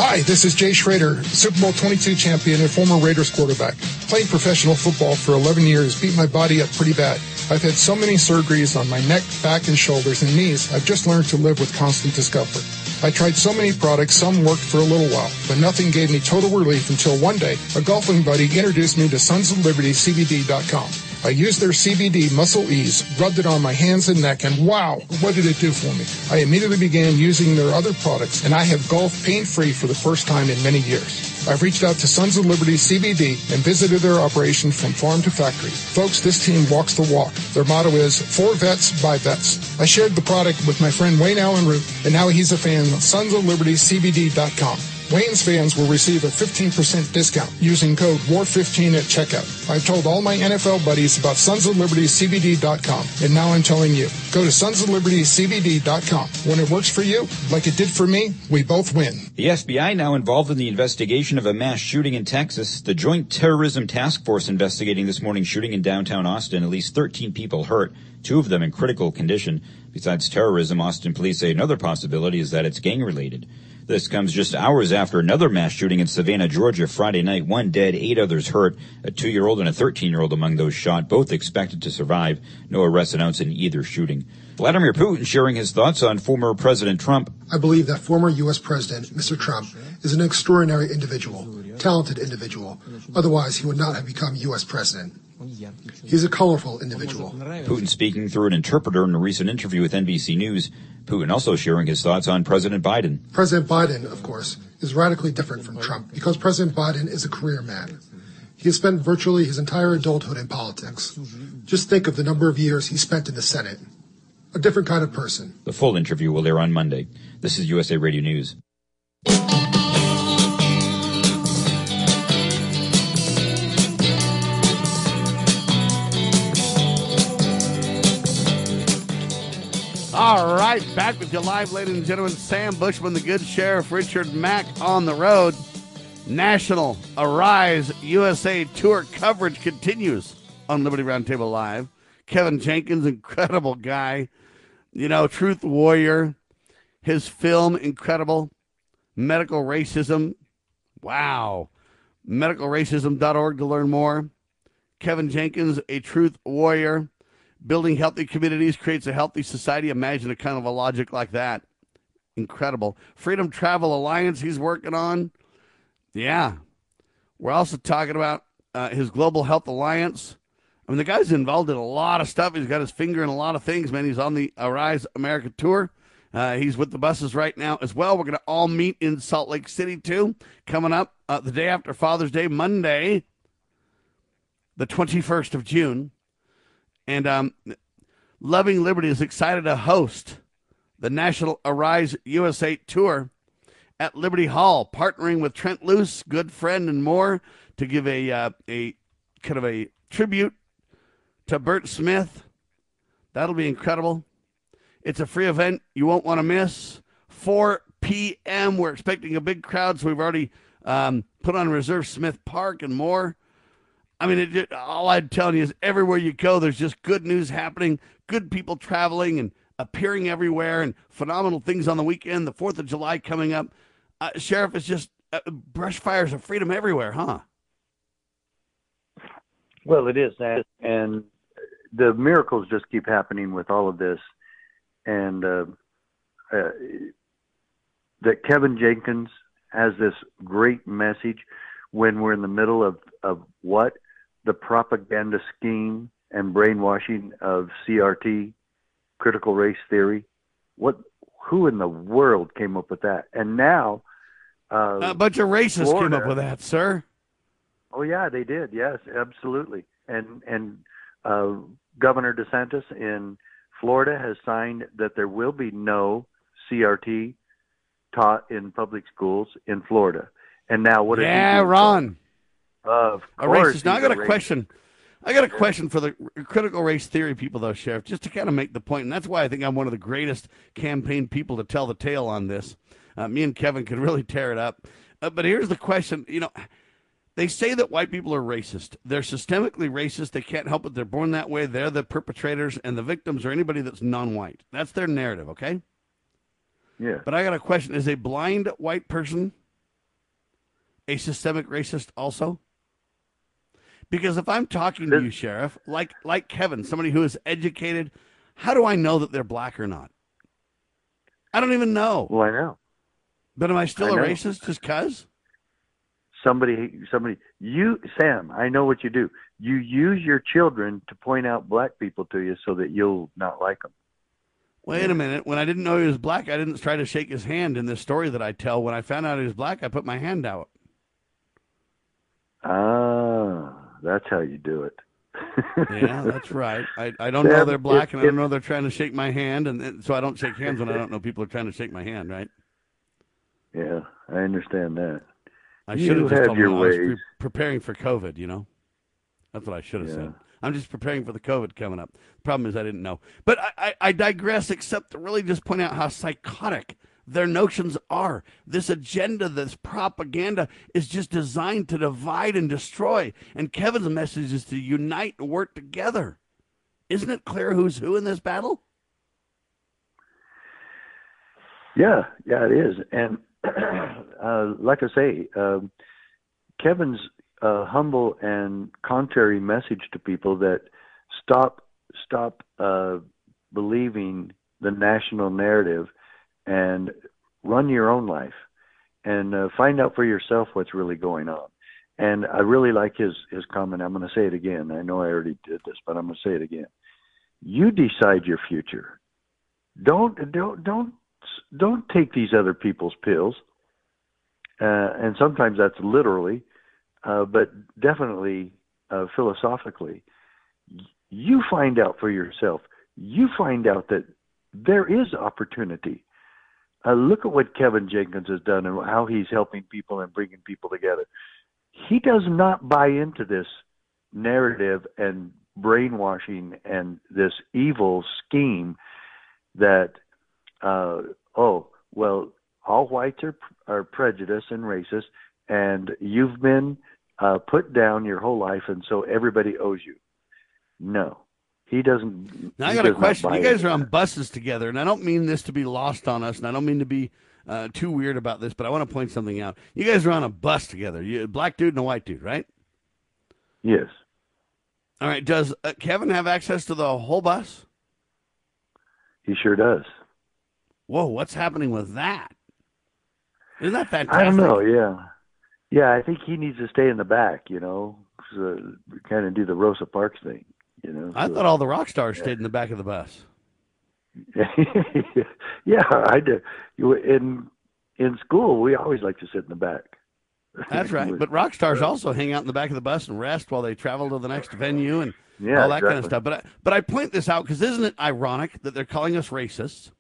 Hi, this is Jay Schroeder, Super Bowl 22 champion and former Raiders quarterback. Played professional football for 11 years, beat my body up pretty bad. I've had so many surgeries on my neck, back, and shoulders and knees, I've just learned to live with constant discomfort. I tried so many products, some worked for a little while, but nothing gave me total relief until one day, a golfing buddy introduced me to Sons of Liberty CBD.com. I used their CBD Muscle Ease, rubbed it on my hands and neck, and wow, what did it do for me? I immediately began using their other products, and I have golfed pain-free for the first time in many years. I've reached out to Sons of Liberty CBD and visited their operation from farm to factory. Folks, this team walks the walk. Their motto is for vets by vets. I shared the product with my friend Wayne Allyn Root, and now he's a fan of Sons of Liberty CBD.com. Wayne's fans will receive a 15% discount using code WAR15 at checkout. I've told all my NFL buddies about Sons of Liberty CBD.com, and now I'm telling you. Go to Sons of Liberty CBD.com. When it works for you, like it did for me, we both win. The FBI now involved in the investigation of a mass shooting in Texas. The Joint Terrorism Task Force investigating this morning's shooting in downtown Austin. At least 13 people hurt, two of them in critical condition. Besides terrorism, Austin police say another possibility is that it's gang related. This comes just hours after another mass shooting in Savannah, Georgia, Friday night. One dead, eight others hurt. A two-year-old and a 13-year-old among those shot, both expected to survive. No arrests announced in either shooting. Vladimir Putin sharing his thoughts on former President Trump. I believe that former U.S. President, Mr. Trump, is an extraordinary individual, talented individual. Otherwise, he would not have become U.S. President. He's a colorful individual. Putin speaking through an interpreter in a recent interview with NBC News. Putin also sharing his thoughts on President Biden. President Biden, of course, is radically different from Trump because President Biden is a career man. He has spent virtually his entire adulthood in politics. Just think of the number of years he spent in the Senate. A different kind of person. The full interview will air on Monday. This is USA Radio News. All right, back with you live, ladies and gentlemen. Sam Bushman, the good sheriff, Richard Mack on the road. National Arise USA Tour coverage continues on Liberty Roundtable Live. Kevin Jenkins, incredible guy. You know, Truth Warrior. His film, incredible. Medical Racism. Wow. MedicalRacism.org to learn more. Kevin Jenkins, a Truth Warrior. Building healthy communities creates a healthy society. Imagine a kind of a logic like that. Incredible. Freedom Travel Alliance, he's working on. Yeah. We're also talking about uh, his Global Health Alliance. I mean, the guy's involved in a lot of stuff. He's got his finger in a lot of things, man. He's on the Arise America tour. Uh, he's with the buses right now as well. We're going to all meet in Salt Lake City, too, coming up uh, the day after Father's Day, Monday, the 21st of June. And um, Loving Liberty is excited to host the National Arise USA Tour at Liberty Hall, partnering with Trent Loos, good friend, and more to give a uh, a kind of a tribute to Bert Smith. That'll be incredible. It's a free event you won't want to miss. 4 p.m. We're expecting a big crowd, so we've already um, put on Reserve Smith Park and more. I mean, it, all I'm telling you is everywhere you go, there's just good news happening, good people traveling and appearing everywhere, and phenomenal things on the weekend. The 4th of July coming up. Uh, Sheriff is just uh, brush fires of freedom everywhere, huh? Well, it is that, and the miracles just keep happening with all of this, and uh, uh, that Kevin Jenkins has this great message. when we're in the middle of of what the propaganda scheme and brainwashing of CRT, critical race theory. What? Who in the world came up with that? And now, uh, A bunch of racists came up with that, sir. Oh yeah, they did. Yes, absolutely. And and uh, Governor DeSantis in Florida has signed that there will be no CRT taught in public schools in Florida. And now what? Yeah? Ron. Of A course, racist. Now I got a racist. question. I got a question for the critical race theory people, though, Sheriff, just to kind of make the point. point, and that's why I think I'm one of the greatest campaign people to tell the tale on this. Uh, me and Kevin could really tear it up. Uh, but here's the question: you know, they say that white people are racist. They're systemically racist. They can't help it. They're born that way. They're the perpetrators, and the victims are anybody that's non-white. That's their narrative. Okay. Yeah. But I got a question: Is a blind white person a systemic racist also? Because if I'm talking to you, Sheriff, like like Kevin, somebody who is educated, how do I know that they're black or not? I don't even know. Well, I know. But am I still I a know. racist just cuz? Somebody, somebody, you, Sam. I know what you do. You use your children to point out black people to you so that you'll not like them. Wait a minute. When I didn't know he was black, I didn't try to shake his hand in this story that I tell. When I found out he was black, I put my hand out. Ah, that's how you do it. Yeah, that's right. I, I don't know Sam, they're black, if- and I don't if- know they're trying to shake my hand, and so I don't shake hands when I don't know people are trying to shake my hand, right? Yeah, I understand that. I should have just told your them I was ways. pre- preparing for COVID. You know, that's what I should have Yeah. said. I'm just preparing for the COVID coming up. Problem is, I didn't know. But I, I, I digress, except to really just point out how psychotic their notions are. This agenda, this propaganda, is just designed to divide and destroy. And Kevin's message is to unite and work together. Isn't it clear who's who in this battle? Yeah, yeah, it is. And uh, like I say, um, Kevin's uh, humble and contrary message to people that stop stop uh, believing the national narrative and run your own life and uh, find out for yourself what's really going on. And I really like his his comment. I'm going to say it again. I know I already did this, but I'm going to say it again. You decide your future. Don't don't don't don't take these other people's pills. Uh, and sometimes that's literally, uh, but definitely uh, philosophically. You find out for yourself. You find out that there is opportunity. Uh, look at what Kevin Jenkins has done and how he's helping people and bringing people together. He does not buy into this narrative and brainwashing and this evil scheme that uh, oh well all whites are are prejudiced and racist and you've been uh, put down your whole life and so everybody owes you no he doesn't Now I got a question. You guys into are on buses together, and I don't mean this to be lost on us, and I don't mean to be uh, too weird about this, but I want to point something out. You guys are on a bus together. You, black dude and a white dude, right? Yes. All right. Does uh, Kevin have access to the whole bus? He sure does. Whoa, what's happening with that? Isn't that fantastic? I don't know. Yeah, yeah. I think he needs to stay in the back. You know, so, kind of do the Rosa Parks thing. You know. I so- thought all the rock stars stayed in the back of the bus. yeah, I did. You in in school, we always like to sit in the back. That's right. But rock stars also hang out in the back of the bus and rest while they travel to the next venue and Yeah, all that kind of stuff. But I, but I point this out because isn't it ironic that they're calling us racists,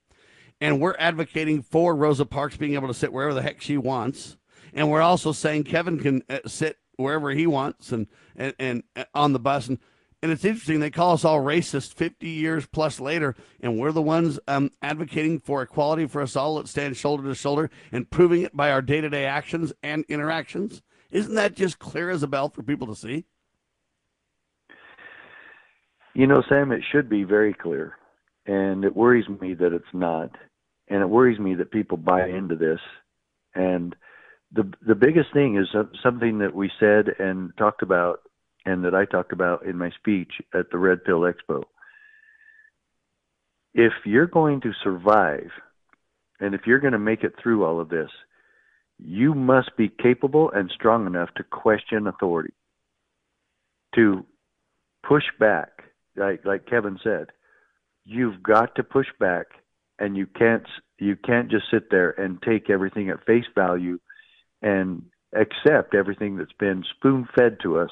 and we're advocating for Rosa Parks being able to sit wherever the heck she wants, and we're also saying Kevin can uh, sit wherever he wants and and, and uh, on the bus and. And it's interesting, they call us all racist 50 years plus later, and we're the ones um, advocating for equality for us all that stand shoulder to shoulder and proving it by our day to day actions and interactions. Isn't that just clear as a bell for people to see? You know, Sam, it should be very clear, and it worries me that it's not, and it worries me that people buy into this. And the the biggest thing is something that we said and talked about, and that I talked about in my speech at the Red Pill Expo. If you're going to survive, and if you're going to make it through all of this, you must be capable and strong enough to question authority, to push back, like like Kevin said. You've got to push back, and you can't you can't just sit there and take everything at face value and accept everything that's been spoon fed to us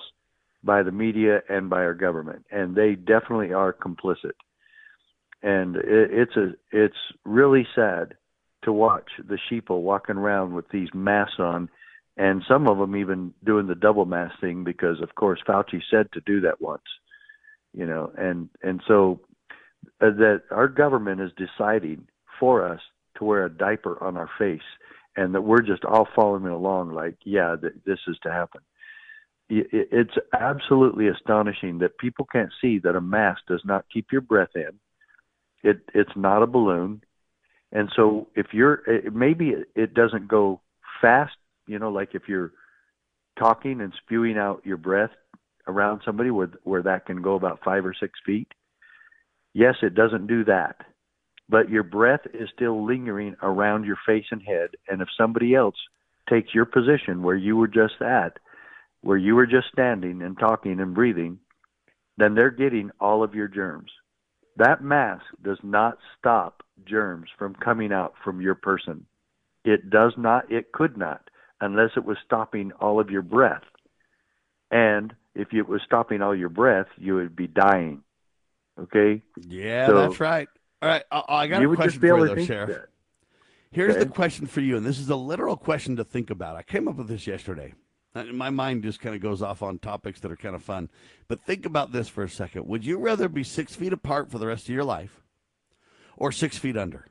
by the media and by our government, and they definitely are complicit. And it, it's a it's really sad to watch the sheeple walking around with these masks on, and some of them even doing the double mask thing because, of course, Fauci said to do that once, you know, and and so uh, that our government is deciding for us to wear a diaper on our face, and that we're just all following along like, yeah, th- this is to happen. It's absolutely astonishing that people can't see that a mask does not keep your breath in. It it's not a balloon and so if you're maybe it doesn't go fast, you know, like if you're talking and spewing out your breath around somebody where where that can go about five or six feet. Yes, it doesn't do that. But your breath is still lingering around your face and head. And if somebody else takes your position where you were just at, where you were just standing and talking and breathing, then they're getting all of your germs. That mask does not stop germs from coming out from your person. It does not, it could not, unless it was stopping all of your breath. And if it was stopping all your breath, you would be dying. Okay? Yeah, so that's right. All right, I, I got a question for you, though, Sheriff. Here's okay. the question for you, and this is a literal question to think about. I came up with this yesterday. My mind just kind of goes off on topics that are kind of fun. But think about this for a second. Would you rather be six feet apart for the rest of your life or six feet under?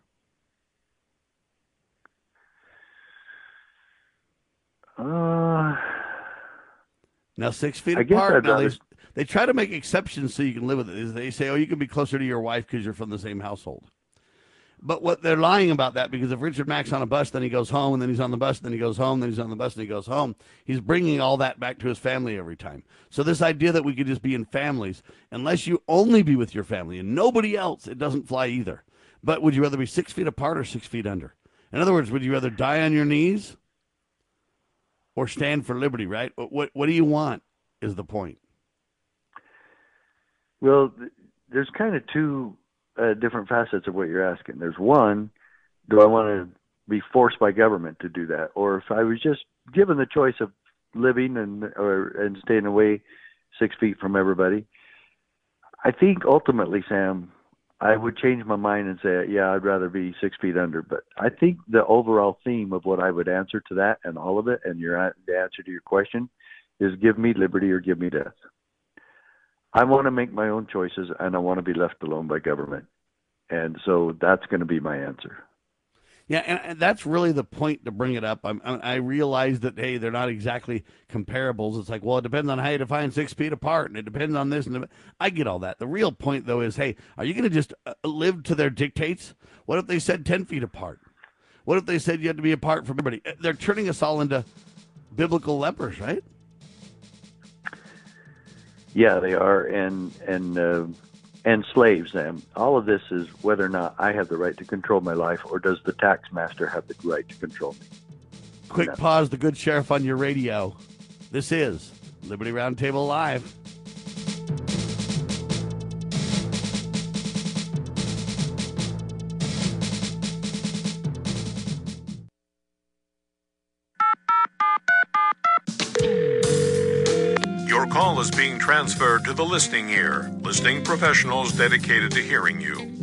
Uh, now, six feet I apart. Now, they, they try to make exceptions so you can live with it. They say, oh, you can be closer to your wife because you're from the same household. But what they're lying about that because if Richard Mack's on a bus, then he goes home, and then he's on the bus, then he goes home, then he's on the bus, and he goes home. He's bringing all that back to his family every time. So this idea that we could just be in families, unless you only be with your family and nobody else, it doesn't fly either. But would you rather be six feet apart or six feet under? In other words, would you rather die on your knees or stand for liberty? Right? What What, what do you want? Is the point? Well, there's kind of two uh, different facets of what you're asking. There's one, do I want to be forced by government to do that, or if I was just given the choice of living and or and staying away six feet from everybody? I think ultimately, Sam, I would change my mind and say, yeah, I'd rather be six feet under. But I think the overall theme of what I would answer to that and all of it, and your the answer to your question, is give me liberty or give me death. I want to make my own choices, and I want to be left alone by government. And so that's going to be my answer. Yeah, and, and that's really the point to bring it up. I'm, I, realize that hey, they're not exactly comparables. It's like, well, it depends on how you define six feet apart, and it depends on this. And the, I get all that. The real point, though, is hey, are you going to just uh, live to their dictates? What if they said ten feet apart? What if they said you had to be apart from everybody? Uh, They're turning us all into biblical lepers, right? Yeah, they are, and and uh, and slaves. And All of this is whether or not I have the right to control my life, or does the tax master have the right to control me? Quick pause, the good sheriff on your radio. This is Liberty Roundtable Live. Is being transferred to the listening ear. Listening professionals dedicated to hearing you.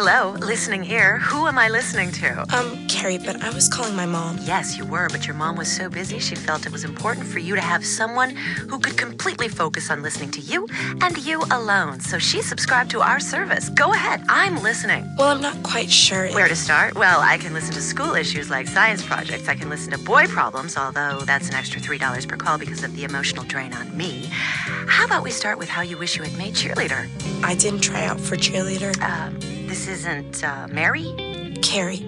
Hello, listening ear. Who am I listening to? Um, Carrie, but I was calling my mom. Yes, you were, but your mom was so busy she felt it was important for you to have someone who could completely focus on listening to you and you alone. So she subscribed to our service. Go ahead, I'm listening. Well, I'm not quite sure. Where to start? Well, I can listen to school issues like science projects. I can listen to boy problems, although that's an extra $3 per call because of the emotional drain on me. How about we start with how you wish you had made cheerleader? I didn't try out for cheerleader. Um, this isn't uh, Mary? Carrie.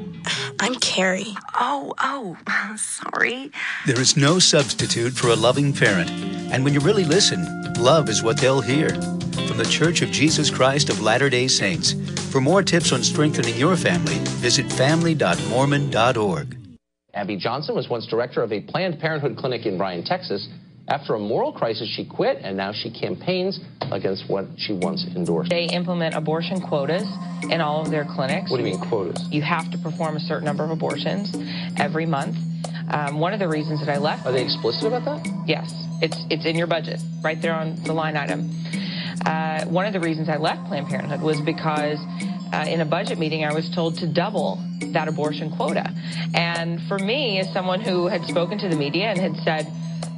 I'm Carrie. Oh, oh, sorry. There is no substitute for a loving parent. And when you really listen, love is what they'll hear. From the Church of Jesus Christ of Latter day Saints. For more tips on strengthening your family, visit family.mormon.org. Abby Johnson was once director of a Planned Parenthood clinic in Bryan, Texas. After a moral crisis, she quit, and now she campaigns against what she once endorsed. They implement abortion quotas in all of their clinics. What do you mean quotas? You have to perform a certain number of abortions every month. Um, one of the reasons that I left. Are they explicit about that? Yes, it's it's in your budget, right there on the line item. Uh, one of the reasons I left Planned Parenthood was because uh, in a budget meeting I was told to double that abortion quota, and for me, as someone who had spoken to the media and had said,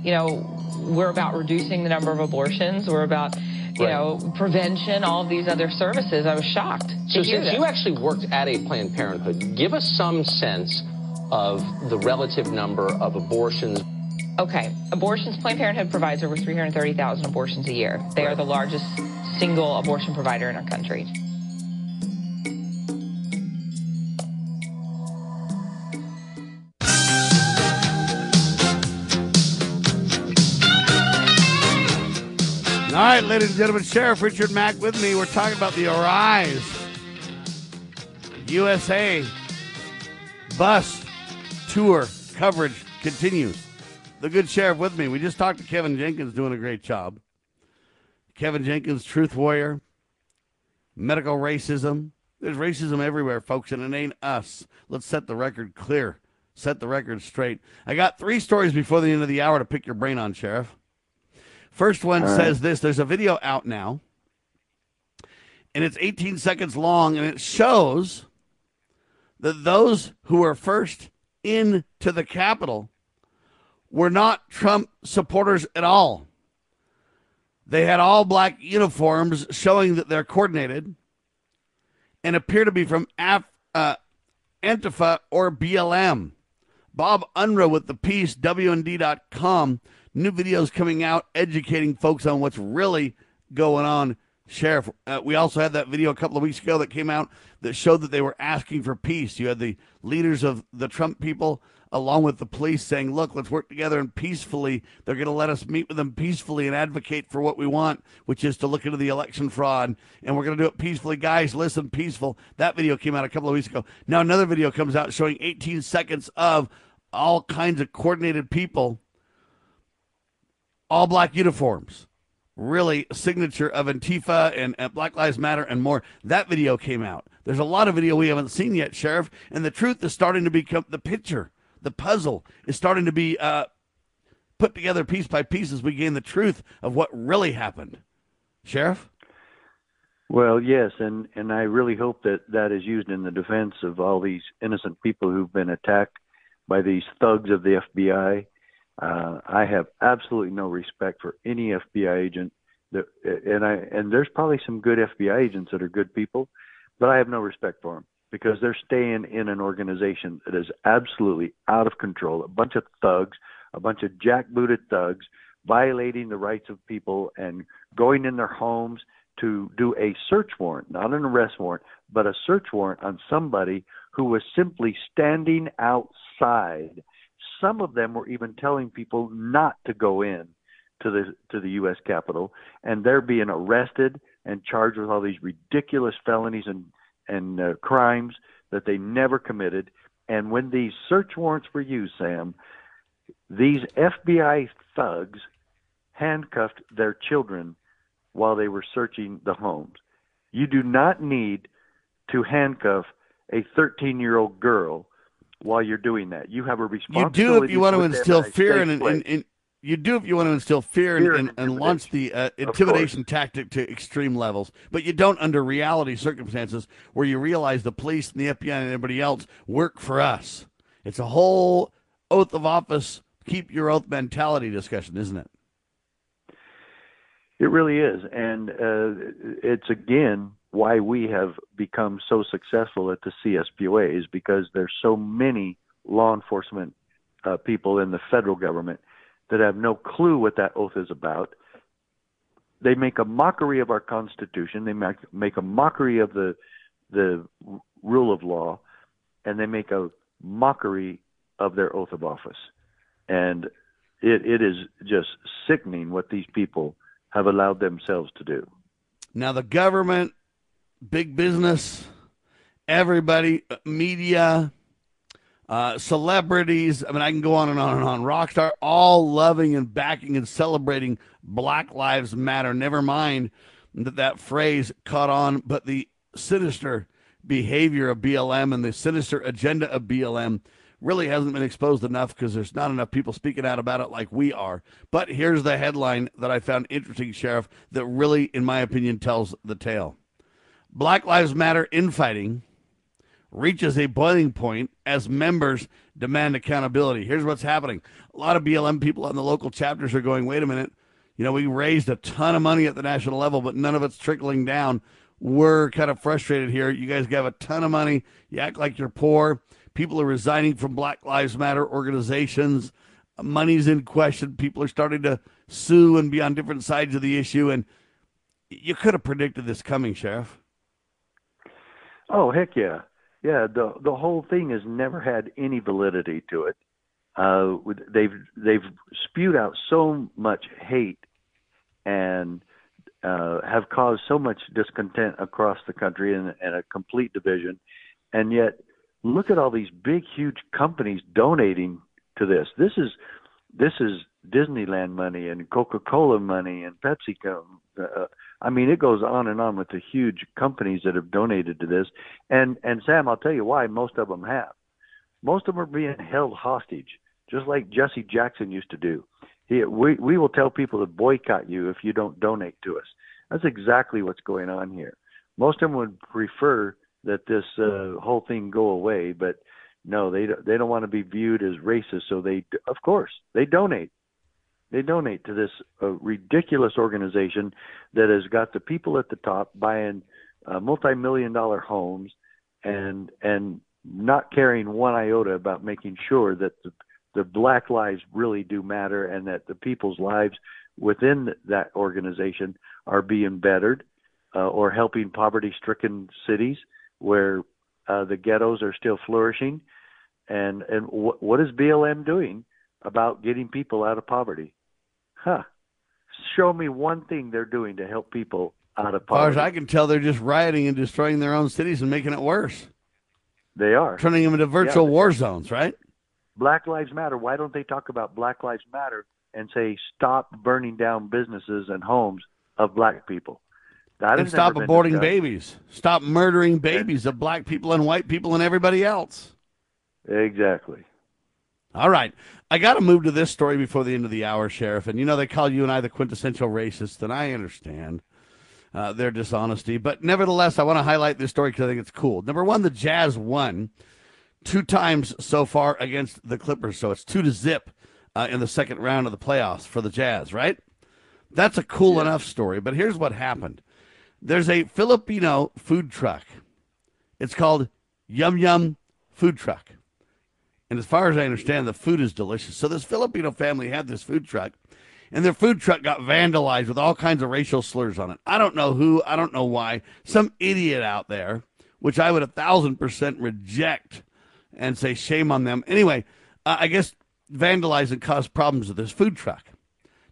you know, we're about reducing the number of abortions, we're about you Right. know, prevention, all of these other services. I was shocked. So since you actually worked at a Planned Parenthood, give us some sense of the relative number of abortions. Okay, abortions, Planned Parenthood provides over 330,000 abortions a year. They are the largest single abortion provider in our country. All right, ladies and gentlemen, Sheriff Richard Mack with me. We're talking about the Arise USA bus tour coverage continues. The good sheriff with me. We just talked to Kevin Jenkins doing a great job. Kevin Jenkins, truth warrior, medical racism. There's racism everywhere, folks, and it ain't us. Let's set the record clear. Set the record straight. I got three stories before the end of the hour to pick your brain on, Sheriff. First one All right. says this there's a video out now, and it's 18 seconds long, and it shows that those who were first into the Capitol were not Trump supporters at all. They had all black uniforms showing that they're coordinated and appear to be from Af- uh, Antifa or BLM. Bob Unruh with the piece, WND.com. New videos coming out educating folks on what's really going on. Sheriff, uh, we also had that video a couple of weeks ago that came out that showed that they were asking for peace. You had the leaders of the Trump people along with the police saying, look, let's work together and peacefully. They're going to let us meet with them peacefully and advocate for what we want, which is to look into the election fraud. And we're going to do it peacefully. Guys, listen, peaceful. That video came out a couple of weeks ago. Now, another video comes out showing 18 seconds of all kinds of coordinated people, all black uniforms. Really, a signature of Antifa and, and Black Lives Matter and more. That video came out. There's a lot of video we haven't seen yet, Sheriff, and the truth is starting to become the picture. The puzzle is starting to be uh, put together piece by piece as we gain the truth of what really happened. Sheriff? Well, yes, and and I really hope that that is used in the defense of all these innocent people who've been attacked by these thugs of the FBI. Uh, I have absolutely no respect for any FBI agent, that, and I and there's probably some good FBI agents that are good people, but I have no respect for them because they're staying in an organization that is absolutely out of control. A bunch of thugs, a bunch of jackbooted thugs, violating the rights of people and going in their homes to do a search warrant, not an arrest warrant, but a search warrant on somebody who was simply standing outside. Some of them were even telling people not to go in to the to the US Capitol and they're being arrested and charged with all these ridiculous felonies and and uh, crimes that they never committed and when these search warrants were used Sam these FBI thugs handcuffed their children while they were searching the homes. You do not need to handcuff a 13 year old girl while you're doing that. You have a responsibility. You do if you want to instill fear and, and, and you do if you want to instill fear, and, Fear and, and and launch the uh, intimidation tactic to extreme levels. But you don't under reality circumstances where you realize the police and the FBI and everybody else work for us. It's a whole oath of office, keep your oath mentality discussion, isn't it? It really is, and uh, it's again why we have become so successful at the CSPOA is because there's so many law enforcement uh, people in the federal government that have no clue what that oath is about. They make a mockery of our Constitution. They make make a mockery of the the rule of law, and they make a mockery of their oath of office. And it, it is just sickening what these people have allowed themselves to do. Now, the government, big business, everybody, uh, media, uh, celebrities. I mean, I can go on and on and on. Rockstar, all loving and backing and celebrating Black Lives Matter. Never mind that that phrase caught on, but the sinister behavior of BLM and the sinister agenda of BLM really hasn't been exposed enough because there's not enough people speaking out about it like we are. But here's the headline that I found interesting, Sheriff, that really, in my opinion, tells the tale. Black Lives Matter infighting reaches a boiling point as members demand accountability. Here's what's happening. A lot of BLM people on the local chapters are going, wait a minute, you know, we raised a ton of money at the national level, but none of it's trickling down. We're kind of frustrated here. You guys have a ton of money. You act like you're poor. People are resigning from Black Lives Matter organizations. Money's in question. People are starting to sue and be on different sides of the issue. And you could have predicted this coming, Sheriff. Oh heck yeah, yeah. The the whole thing has never had any validity to it. Uh, they've they've spewed out so much hate and uh, have caused so much discontent across the country and, and a complete division, and yet look at all these big, huge companies donating to this. This is this is Disneyland money and Coca-Cola money and PepsiCo. Uh, I mean, it goes on and on with the huge companies that have donated to this. And and Sam, I'll tell you why most of them have. Most of them are being held hostage, just like Jesse Jackson used to do. He, we we will tell people to boycott you if you don't donate to us. That's exactly what's going on here. Most of them would prefer that this uh, whole thing go away, but no, they they don't want to be viewed as racist, so they of course they donate. They donate to this uh, ridiculous organization that has got the people at the top buying uh, multi-million dollar homes and and not caring one iota about making sure that the, the black lives really do matter and that the people's lives within that organization are being bettered uh, or helping poverty-stricken cities where uh, the ghettos are still flourishing. And and wh- what is BLM doing about getting people out of poverty? Huh? Show me one thing they're doing to help people out of As far as poverty. I can tell, they're just rioting and destroying their own cities and making it worse. They are turning them into virtual Yeah. war zones, right? Black Lives Matter. Why don't they talk about Black Lives Matter and say stop burning down businesses and homes of black people? That and stop aborting babies. Stop murdering babies of black people and white people and everybody else. Exactly. All right. I got to move to this story before the end of the hour, Sheriff. And you know, they call you and I the quintessential racist, and I understand uh, their dishonesty. But nevertheless, I want to highlight this story because I think it's cool. Number one, the Jazz won two times so far against the Clippers. So it's two to zip uh, in the second round of the playoffs for the Jazz, right? That's a cool enough story. But here's what happened there's a Filipino food truck. It's called Yum Yum Food Truck. And as far as I understand, the food is delicious. So this Filipino family had this food truck, and their food truck got vandalized with all kinds of racial slurs on it. I don't know who, I don't know why. Some idiot out there, which I would a thousand percent reject and say shame on them. Anyway, uh, I guess vandalized and caused problems with this food truck.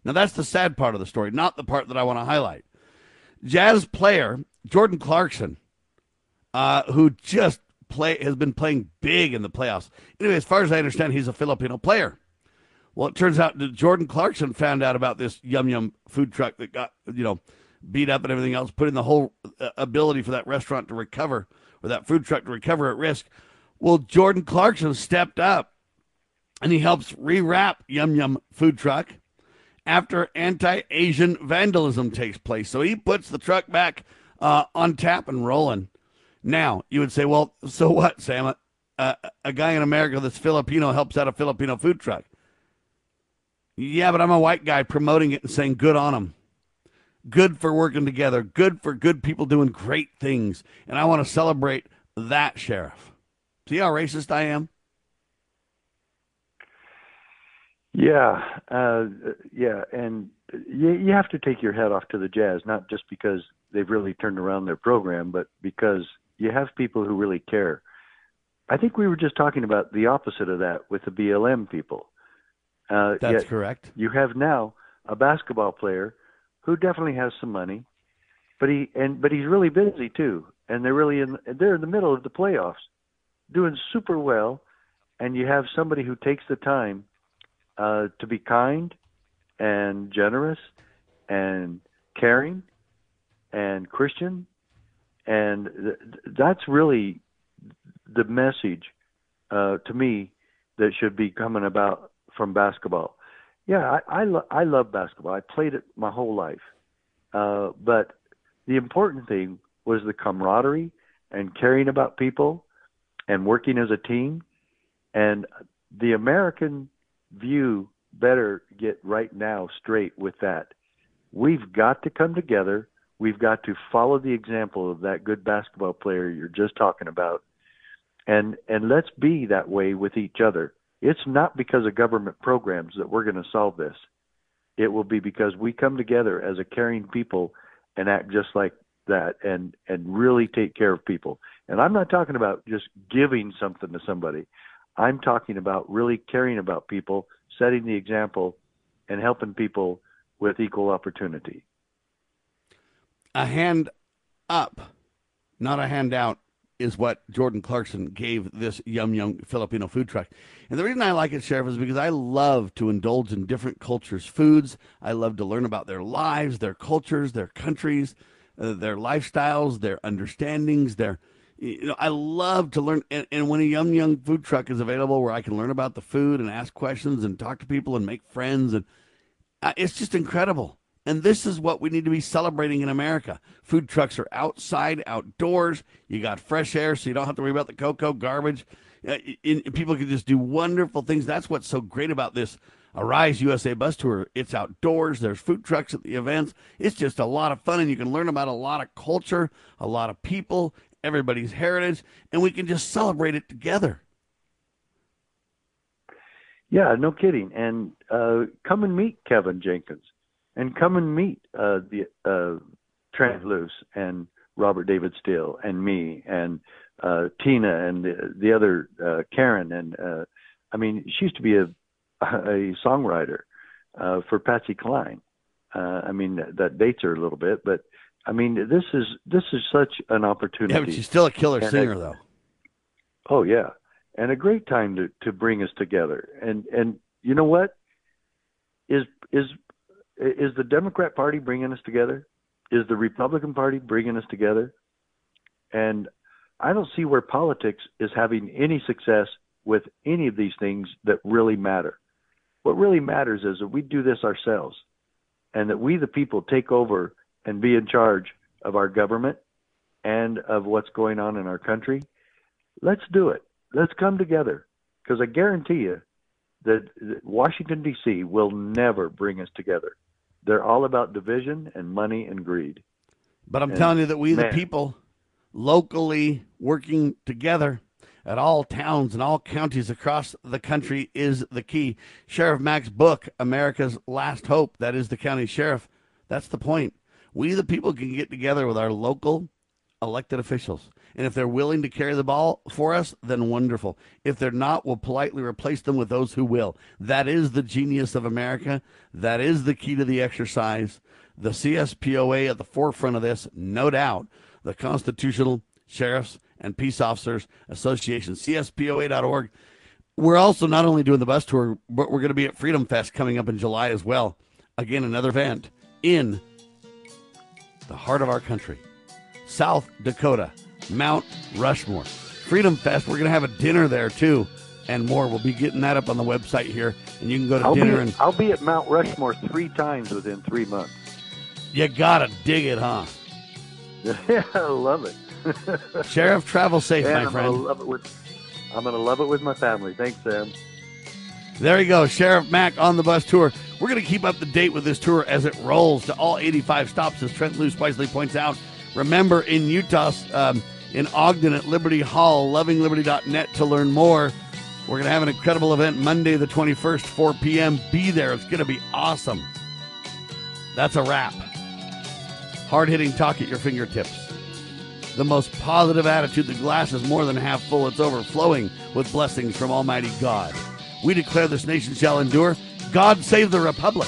Now that's the sad part of the story, not the part that I want to highlight. Jazz player Jordan Clarkson, uh, who just play has been playing big in the playoffs. Anyway, as far as I understand, he's a Filipino player. Well, it turns out that Jordan Clarkson found out about this Yum Yum food truck that got you know beat up and everything else, putting the whole uh, ability for that restaurant to recover or that food truck to recover at risk. Well, Jordan Clarkson stepped up and he helps rewrap Yum Yum food truck after anti-Asian vandalism takes place. So he puts the truck back uh, on tap and rolling. Now you would say, well, so what, Sam? Uh, a guy in America that's Filipino helps out a Filipino food truck. Yeah, but I'm a white guy promoting it and saying good on them. Good for working together. Good for good people doing great things. And I want to celebrate that, Sheriff. See how racist I am? Yeah, uh, yeah, and you, you have to take your head off to the Jazz, not just because they've really turned around their program, but because you have people who really care. I think we were just talking about the opposite of that with the BLM people. Uh, That's correct. You have now a basketball player who definitely has some money, but he and but he's really busy too, and they're really in they're in the middle of the playoffs, doing super well, and you have somebody who takes the time uh, to be kind and generous and caring and Christian, and th- that's really the message uh, to me that should be coming about from basketball. Yeah, I I, lo- I love basketball. I played it my whole life, uh, but the important thing was the camaraderie and caring about people and working as a team. And the American view better get right now straight with that. We've got to come together. We've got to follow the example of that good basketball player you're just talking about. And and let's be that way with each other. It's not because of government programs that we're going to solve this. It will be because we come together as a caring people and act just like that and and really take care of people. And I'm not talking about just giving something to somebody. I'm talking about really caring about people, setting the example and helping people with equal opportunity. A hand up, not a handout, is what Jordan Clarkson gave this Yum Yum Filipino food truck. And the reason I like it, Sheriff, is because I love to indulge in different cultures' foods. I love to learn about their lives, their cultures, their countries, uh, their lifestyles, their understandings, their you know, I love to learn. And, and, when a Yum Yum food truck is available where I can learn about the food and ask questions and talk to people and make friends, and uh, it's just incredible. And this is what we need to be celebrating in America. Food trucks are outside, outdoors. You got fresh air, so you don't have to worry about the cocoa garbage. Uh, people can just do wonderful things. That's what's so great about this Arise USA bus tour. It's outdoors. There's food trucks at the events. It's just a lot of fun, and you can learn about a lot of culture, a lot of people, everybody's heritage, and we can just celebrate it together. Yeah, no kidding. And uh, come and meet Kevin Jenkins and come and meet uh, the uh, Trent and Robert David Steele and me and uh, Tina and the, the other uh, Karen and uh, I mean she used to be a a songwriter uh, for Patsy Cline. Uh, I mean that dates her a little bit, but I mean this is this is such an opportunity. Yeah, but she's still a killer and singer, though. Oh yeah, and a great time to to bring us together. And and you know what is is is the Democrat Party bringing us together? Is the Republican Party bringing us together? And I don't see where politics is having any success with any of these things that really matter. What really matters is that we do this ourselves and that we, the people, take over and be in charge of our government and of what's going on in our country. Let's do it. Let's come together because I guarantee you that Washington, D.C. will never bring us together. They're all about division and money and greed. But I'm and, telling you that we, man, the people, locally working together at all towns and all counties across the country is the key. Sheriff Mack's book, America's Last Hope, that is the county sheriff. That's the point. We, the people, can get together with our local elected officials. And if they're willing to carry the ball for us, then wonderful. If they're not, we'll politely replace them with those who will. That is the genius of America. That is the key to the exercise. The CSPOA at the forefront of this, no doubt. The Constitutional Sheriffs and Peace Officers Association, CSPOA.org. We're also not only doing the bus tour, but we're going to be at Freedom Fest coming up in July as well. Again, another event in the heart of our country, South Dakota. Mount Rushmore. Freedom Fest, we're going to have a dinner there too, and more. We'll be getting that up on the website here, and you can go to I'll dinner be, and. I'll be at Mount Rushmore three times within three months. You gotta dig it, huh? Yeah, I love it. Sheriff, travel safe, and my I'm friend. Gonna love it with, I'm going to love it with my family. Thanks, Sam. There you go, Sheriff Mack on the bus tour. We're going to keep up to date with this tour as it rolls to all 85 stops, as Trent Loos wisely points out. Remember, in Utah, um, in Ogden at Liberty Hall, lovingliberty.net to learn more. We're going to have an incredible event Monday, the 21st, 4 p.m. Be there. It's going to be awesome. That's a wrap. Hard hitting talk at your fingertips. The most positive attitude. The glass is more than half full, it's overflowing with blessings from Almighty God. We declare this nation shall endure. God save the Republic.